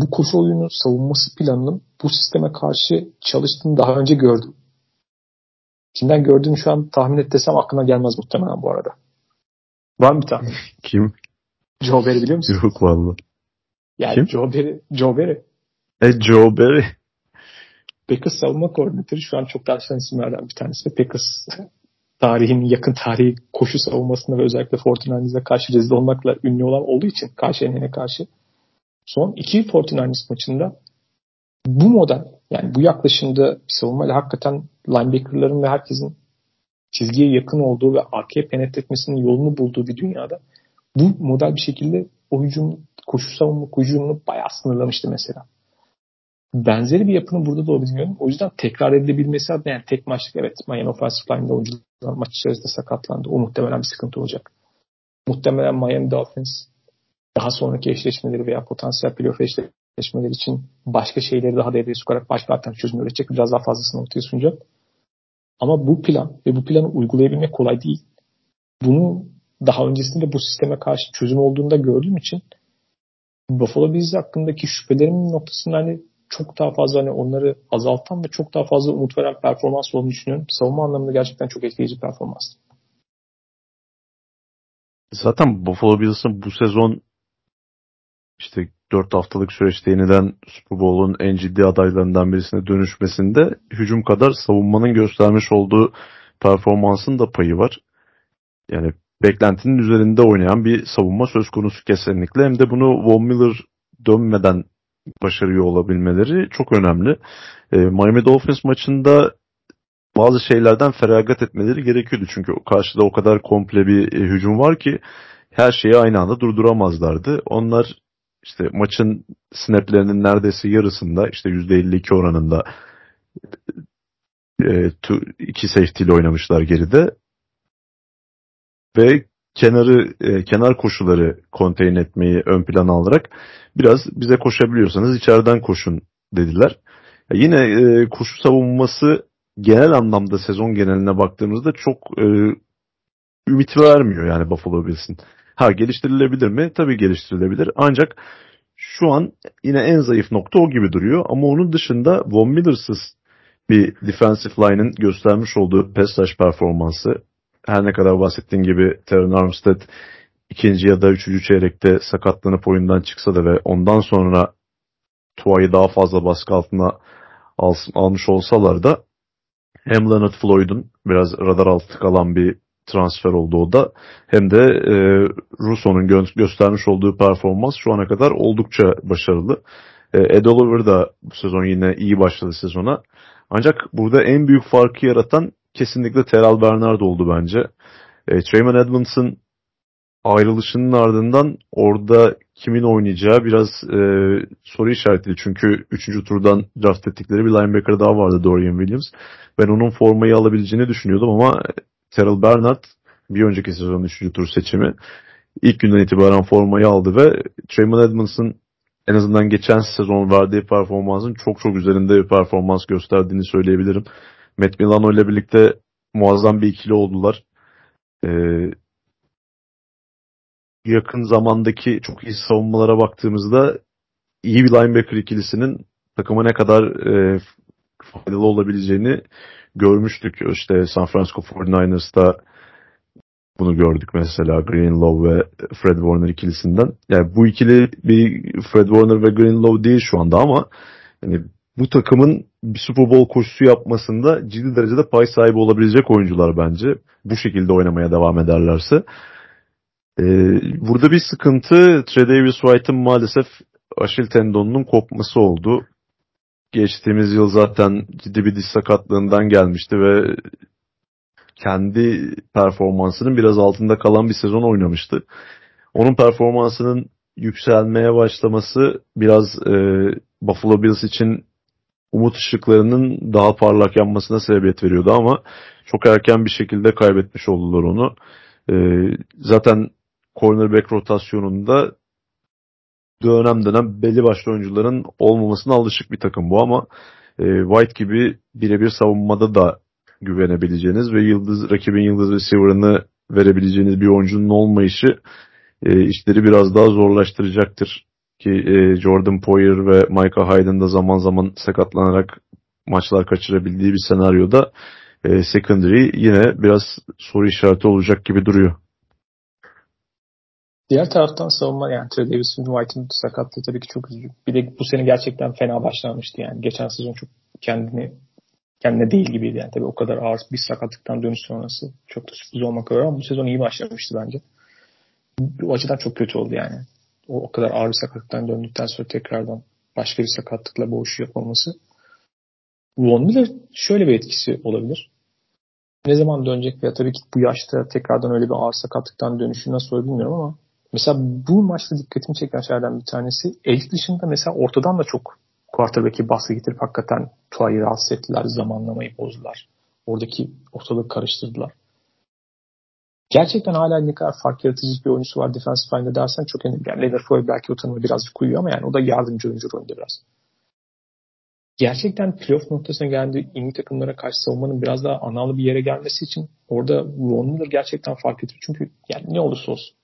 bu koşu oyunu savunması planının bu sisteme karşı çalıştığını daha önce gördüm. Kimden gördüğümü şu an tahmin et desem aklına gelmez muhtemelen bu arada. Var mı bir tahmin? Kim? Joe Barry biliyor musun? Yok valla. Yani Kim? Joe Barry. Joe Barry. E Joe Barry. Packers savunma koordinatörü şu an çok tartışılan isimlerden bir tanesi. Packers tarihin yakın tarihi koşu savunmasında ve özellikle Fortnite'e karşı rezil olmakla ünlü olan olduğu için karşı enine karşı son iki 49ers maçında bu model yani bu yaklaşımda savunmayla hakikaten linebackerların ve herkesin çizgiye yakın olduğu ve arkaya penetre etmesinin yolunu bulduğu bir dünyada bu model bir şekilde o hücum koşu savunma hücumunu bayağı sınırlamıştı mesela. Benzeri bir yapının burada da olabileceğini o yüzden tekrar edilebilmesi adına yani tek maçlık evet Miami Offensive Line'da oyuncular maç içerisinde sakatlandı. O muhtemelen bir sıkıntı olacak. Muhtemelen Miami Dolphins daha sonraki eşleşmeleri veya potansiyel playoff eşleşmeleri için başka şeyleri daha devreye sokarak başka alternatif çözüm üretecek. Biraz daha fazlasını ortaya sunacak. Ama bu plan ve bu planı uygulayabilmek kolay değil. Bunu daha öncesinde bu sisteme karşı çözüm olduğunda gördüğüm için Buffalo Bills hakkındaki şüphelerimin noktasında hani çok daha fazla hani onları azaltan ve çok daha fazla umut veren performans olduğunu düşünüyorum. Savunma anlamında gerçekten çok etkileyici performans. Zaten Buffalo Bills'ın bu sezon işte 4 haftalık süreçte yeniden Super Bowl'un en ciddi adaylarından birisine dönüşmesinde hücum kadar savunmanın göstermiş olduğu performansın da payı var. Yani beklentinin üzerinde oynayan bir savunma söz konusu kesinlikle. Hem de bunu Von Miller dönmeden başarıyor olabilmeleri çok önemli. E, Miami Dolphins maçında bazı şeylerden feragat etmeleri gerekiyordu. Çünkü karşıda o kadar komple bir e, hücum var ki her şeyi aynı anda durduramazlardı. Onlar işte maçın snaplerinin neredeyse yarısında işte %52 oranında e, iki safety ile oynamışlar geride. Ve kenarı e, kenar koşuları konteyn etmeyi ön plana alarak biraz bize koşabiliyorsanız içeriden koşun dediler. Ya yine e, koşu savunması genel anlamda sezon geneline baktığımızda çok e, ümit vermiyor yani Buffalo Bills'in. Ha geliştirilebilir mi? Tabii geliştirilebilir. Ancak şu an yine en zayıf nokta o gibi duruyor. Ama onun dışında Von Miller'sız bir defensive line'ın göstermiş olduğu pass rush performansı her ne kadar bahsettiğim gibi Terran Armstead ikinci ya da üçüncü çeyrekte sakatlanıp oyundan çıksa da ve ondan sonra Tua'yı daha fazla baskı altına al, almış olsalar da hem Leonard Floyd'un biraz radar altı kalan bir transfer oldu o da hem de e, Russo'nun gö- göstermiş olduğu performans şu ana kadar oldukça başarılı. E, Ed Oliver da bu sezon yine iyi başladı sezona. Ancak burada en büyük farkı yaratan kesinlikle Terrell Bernard oldu bence. E, Trayman Edmonds'ın ayrılışının ardından orada kimin oynayacağı biraz e, soru işaretli. Çünkü 3. turdan draft ettikleri bir linebacker daha vardı Dorian Williams. Ben onun formayı alabileceğini düşünüyordum ama Terrell Bernard bir önceki sezonun 3. tur seçimi ilk günden itibaren formayı aldı ve Trayman Edmonds'ın en azından geçen sezon verdiği performansın çok çok üzerinde bir performans gösterdiğini söyleyebilirim. Matt Milano ile birlikte muazzam bir ikili oldular. Ee, yakın zamandaki çok iyi savunmalara baktığımızda iyi bir linebacker ikilisinin takıma ne kadar e, faydalı olabileceğini görmüştük. İşte San Francisco 49ers'ta bunu gördük mesela Greenlow ve Fred Warner ikilisinden. Yani bu ikili bir Fred Warner ve Greenlow değil şu anda ama yani bu takımın bir Super Bowl koşusu yapmasında ciddi derecede pay sahibi olabilecek oyuncular bence. Bu şekilde oynamaya devam ederlerse. Ee, burada bir sıkıntı Tredavious White'ın maalesef aşil tendonunun kopması oldu. Geçtiğimiz yıl zaten ciddi bir diş sakatlığından gelmişti ve kendi performansının biraz altında kalan bir sezon oynamıştı. Onun performansının yükselmeye başlaması biraz e, Buffalo Bills için umut ışıklarının daha parlak yanmasına sebebiyet veriyordu ama çok erken bir şekilde kaybetmiş oldular onu. E, zaten cornerback rotasyonunda dönem dönem belli başlı oyuncuların olmamasına alışık bir takım bu ama e, White gibi birebir savunmada da güvenebileceğiniz ve yıldız rakibin yıldız receiver'ını verebileceğiniz bir oyuncunun olmayışı e, işleri biraz daha zorlaştıracaktır. Ki e, Jordan Poyer ve Micah Hyde'ın da zaman zaman sakatlanarak maçlar kaçırabildiği bir senaryoda e, secondary yine biraz soru işareti olacak gibi duruyor. Diğer taraftan savunma yani Trey Davis White'ın sakatlığı tabii ki çok üzücü. Bir de bu sene gerçekten fena başlamıştı yani. Geçen sezon çok kendini kendine değil gibiydi yani. Tabii o kadar ağır bir sakatlıktan dönüş sonrası çok da sürpriz olmak üzere ama bu sezon iyi başlamıştı bence. Bu açıdan çok kötü oldu yani. O, o kadar ağır bir sakatlıktan döndükten sonra tekrardan başka bir sakatlıkla boğuşu yapılması. Von Miller şöyle bir etkisi olabilir. Ne zaman dönecek veya tabii ki bu yaşta tekrardan öyle bir ağır sakatlıktan dönüşü nasıl olur bilmiyorum ama mesela bu maçta dikkatimi çeken şeylerden bir tanesi Elk dışında mesela ortadan da çok quarterback'i baskı getirip hakikaten Tua'yı rahatsız ettiler, zamanlamayı bozdular. Oradaki ortalığı karıştırdılar. Gerçekten hala ne kadar fark yaratıcı bir oyuncusu var defensive line'de dersen çok önemli. Yani Leonard belki o tanımı birazcık uyuyor ama yani o da yardımcı oyuncu rolünde biraz. Gerçekten playoff noktasına geldiği iyi takımlara karşı savunmanın biraz daha analı bir yere gelmesi için orada Miller gerçekten fark ediyor. Çünkü yani ne olursa olsun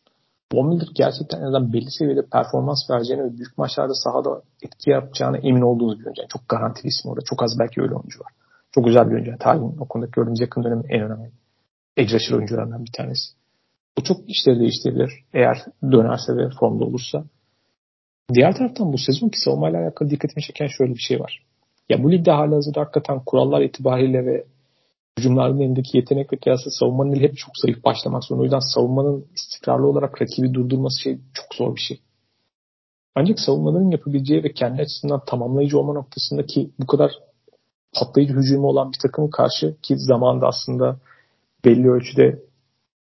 Von Miller gerçekten en azından belli seviyede performans vereceğine ve büyük maçlarda sahada etki yapacağına emin olduğunuz bir oyuncu. Yani çok garantili isim orada. Çok az belki öyle oyuncu var. Çok güzel bir oyuncu. Yani tarihin o konudaki gördüğümüz yakın dönemin en önemli rusher oyuncularından bir tanesi. Bu çok işleri değiştirebilir eğer dönerse ve formda olursa. Diğer taraftan bu sezonki savunmayla alakalı dikkatimi çeken şöyle bir şey var. Ya bu ligde hala hazırda hakikaten kurallar itibariyle ve hücumların elindeki yetenekle kıyasla savunmanın hep çok zayıf başlamak zorunda. O yüzden savunmanın istikrarlı olarak rakibi durdurması şey çok zor bir şey. Ancak savunmaların yapabileceği ve kendi açısından tamamlayıcı olma noktasındaki bu kadar patlayıcı hücumu olan bir takımı karşı ki zamanda aslında belli ölçüde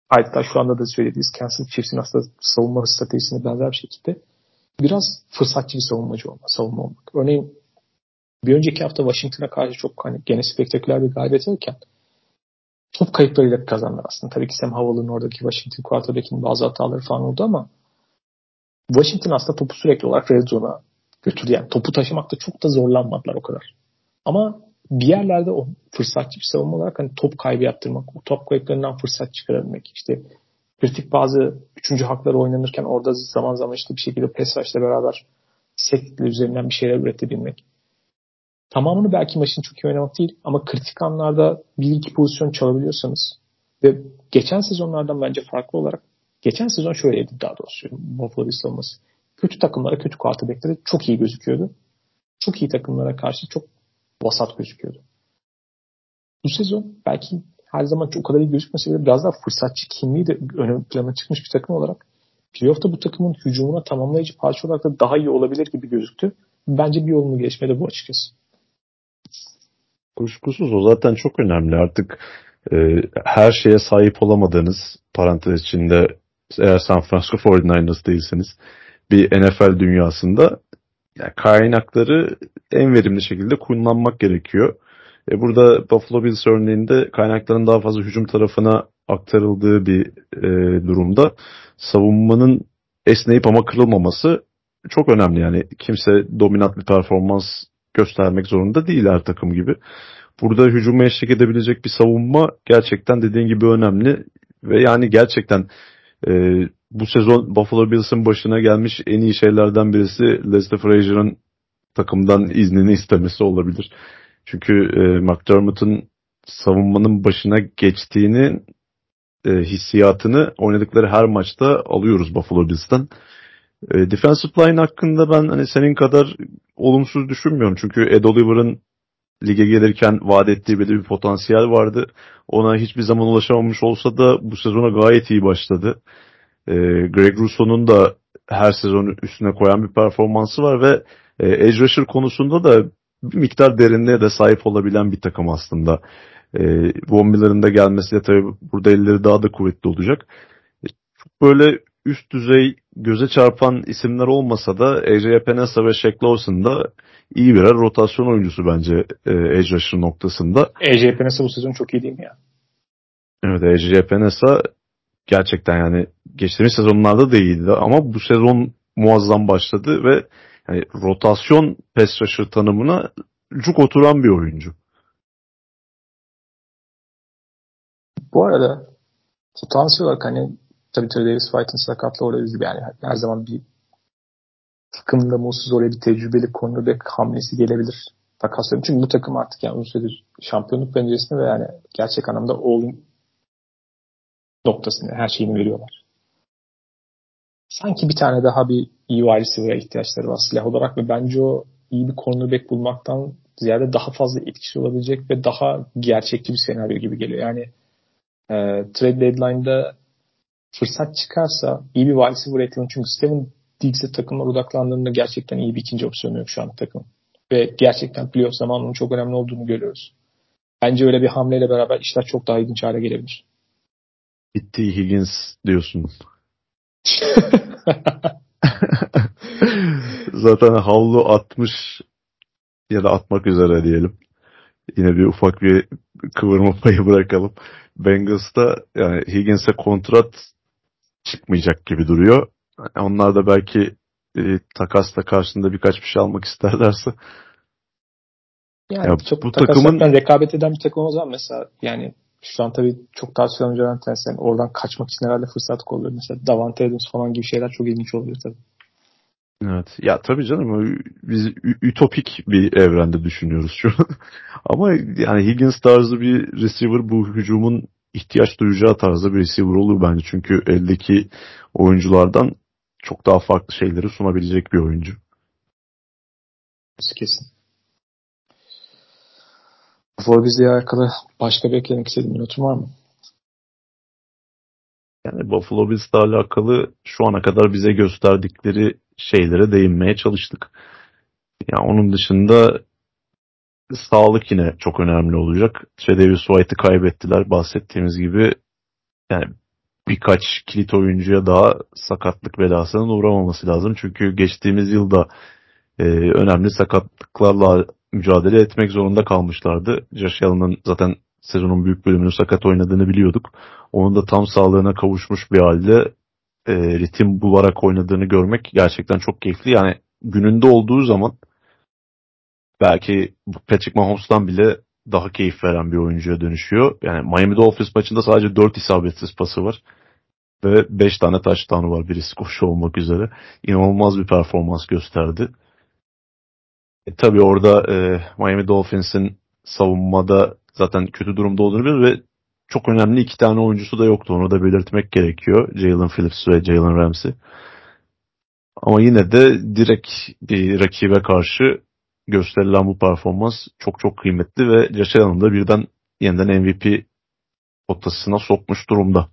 hatta şu anda da söylediğiniz Kansas Chiefs'in aslında savunma stratejisine benzer bir şekilde biraz fırsatçı bir savunmacı olma, savunma olmak. Örneğin bir önceki hafta Washington'a karşı çok hani gene spektaküler bir galibiyet alırken top kayıplarıyla kazandılar aslında. Tabii ki Sam Howell'ın oradaki Washington quarterback'in bazı hataları falan oldu ama Washington aslında topu sürekli olarak red zone'a götürdü. Yani topu taşımakta çok da zorlanmadılar o kadar. Ama bir yerlerde o fırsatçı bir savunma olarak hani top kaybı yaptırmak, o top kayıplarından fırsat çıkarabilmek, işte kritik bazı üçüncü hakları oynanırken orada zaman zaman işte bir şekilde pes beraber sekle üzerinden bir şeyler üretebilmek. Tamamını belki maçın çok iyi oynamak değil ama kritik anlarda bir iki pozisyon çalabiliyorsanız ve geçen sezonlardan bence farklı olarak geçen sezon şöyleydi daha doğrusu Buffalo Bills. Kötü takımlara kötü quarterbackleri çok iyi gözüküyordu. Çok iyi takımlara karşı çok vasat gözüküyordu. Bu sezon belki her zaman çok kadar iyi gözükmese bile biraz daha fırsatçı kimliği de ön plana çıkmış bir takım olarak playoff'ta bu takımın hücumuna tamamlayıcı parça olarak da daha iyi olabilir gibi gözüktü. Bence bir yolunu geçme de bu açıkçası. Kuşkusuz o zaten çok önemli. Artık e, her şeye sahip olamadığınız parantez içinde eğer San Francisco 49ers değilseniz bir NFL dünyasında yani kaynakları en verimli şekilde kullanmak gerekiyor. E burada Buffalo Bills örneğinde kaynakların daha fazla hücum tarafına aktarıldığı bir e, durumda savunmanın esneyip ama kırılmaması çok önemli. Yani kimse dominant bir performans göstermek zorunda değil her takım gibi. Burada hücuma eşlik edebilecek bir savunma gerçekten dediğin gibi önemli ve yani gerçekten e, bu sezon Buffalo Bills'ın başına gelmiş en iyi şeylerden birisi Leslie Frazier'ın takımdan iznini istemesi olabilir. Çünkü e, McDermott'ın savunmanın başına geçtiğini e, hissiyatını oynadıkları her maçta alıyoruz Buffalo Bills'ten. E, defensive line hakkında ben hani senin kadar olumsuz düşünmüyorum. Çünkü Ed Oliver'ın lige gelirken vaat ettiği belli bir potansiyel vardı. Ona hiçbir zaman ulaşamamış olsa da bu sezona gayet iyi başladı. E, Greg Russo'nun da her sezon üstüne koyan bir performansı var ve e, edge rusher konusunda da bir miktar derinliğe de sahip olabilen bir takım aslında. E, Von Miller'ın da gelmesiyle tabii burada elleri daha da kuvvetli olacak. E, çok böyle üst düzey göze çarpan isimler olmasa da AJ Epinesa ve Shaq Lawson da iyi birer rotasyon oyuncusu bence e, edge rusher noktasında. AJ Epinesa bu sezon çok iyi değil mi ya? Evet AJ Epinesa gerçekten yani geçtiğimiz sezonlarda da iyiydi ama bu sezon muazzam başladı ve yani rotasyon pass rusher tanımına cuk oturan bir oyuncu. Bu arada potansiyel olarak hani tabii Trey Davis White'ın sakatlığı orada üzüldü. Yani her zaman bir takımda mutsuz oraya bir tecrübeli cornerback hamlesi gelebilir. Takaslıyorum. Çünkü bu takım artık yani uzun süredir şampiyonluk penceresinde ve yani gerçek anlamda all noktasında her şeyini veriyorlar. Sanki bir tane daha bir iyi wide receiver'a ihtiyaçları var silah olarak ve bence o iyi bir cornerback bulmaktan ziyade daha fazla etkisi olabilecek ve daha gerçekçi bir senaryo gibi geliyor. Yani e, trade deadline'da fırsat çıkarsa iyi bir wide receiver eğitimi çünkü Steven Diggs'e takımlar odaklandığında gerçekten iyi bir ikinci opsiyonu yok şu an takım. Ve gerçekten playoff zamanının çok önemli olduğunu görüyoruz. Bence öyle bir hamleyle beraber işler çok daha ilginç hale gelebilir. Bitti Higgins diyorsun. Zaten havlu atmış ya da atmak üzere diyelim. Yine bir ufak bir kıvırma payı bırakalım. Bengals'ta yani Higgins'e kontrat çıkmayacak gibi duruyor. Onlar da belki e, takasla karşında birkaç bir şey almak isterlerse yani ya çok bu takımın rekabet eden bir takım o zaman mesela yani şu an tabii çok tartışılan oyunculardan tanesi. Yani oradan kaçmak için herhalde fırsat kolluyor. Mesela Davante Adams falan gibi şeyler çok ilginç oluyor tabii. Evet. Ya tabii canım biz ütopik bir evrende düşünüyoruz şu an. Ama yani Higgins tarzı bir receiver bu hücumun ihtiyaç duyacağı tarzda bir receiver olur bence. Çünkü eldeki oyunculardan çok daha farklı şeyleri sunabilecek bir oyuncu. Kesin. Buffalo bizle alakalı başka bir eklemek istediğin bir notun var mı? Yani Buffalo Bills'le alakalı şu ana kadar bize gösterdikleri şeylere değinmeye çalıştık. Yani onun dışında sağlık yine çok önemli olacak. Tredavious White'ı kaybettiler. Bahsettiğimiz gibi yani birkaç kilit oyuncuya daha sakatlık belasının uğramaması lazım. Çünkü geçtiğimiz yılda e, önemli sakatlıklarla mücadele etmek zorunda kalmışlardı. Josh Allen'ın zaten sezonun büyük bölümünü sakat oynadığını biliyorduk. Onun da tam sağlığına kavuşmuş bir halde e, ritim bularak oynadığını görmek gerçekten çok keyifli. Yani gününde olduğu zaman belki Patrick Mahomes'tan bile daha keyif veren bir oyuncuya dönüşüyor. Yani Miami Dolphins maçında sadece 4 isabetsiz pası var. Ve 5 tane touchdown'u var birisi koşu olmak üzere. İnanılmaz bir performans gösterdi. E, tabii orada e, Miami Dolphins'in savunmada zaten kötü durumda olduğunu biliyoruz ve çok önemli iki tane oyuncusu da yoktu. Onu da belirtmek gerekiyor. Jalen Phillips ve Jalen Ramsey. Ama yine de direkt bir rakibe karşı gösterilen bu performans çok çok kıymetli ve Allen da birden yeniden MVP potasına sokmuş durumda.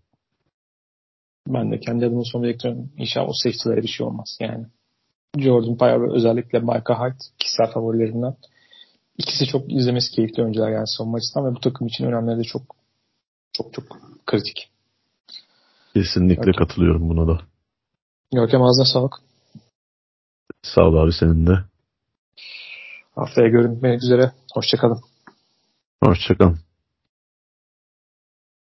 Ben de kendi adıma son bekliyorum. İnşallah o safety'lere bir şey olmaz yani. Jordan Poyer özellikle Micah Hyde kişisel favorilerimden. İkisi çok izlemesi keyifli oyuncular yani son maçtan ve bu takım için önemli de çok çok çok kritik. Kesinlikle Görkem. katılıyorum buna da. Görkem ağzına sağlık. Sağ ol abi senin de. Haftaya görünmek üzere. Hoşçakalın. Hoşçakalın.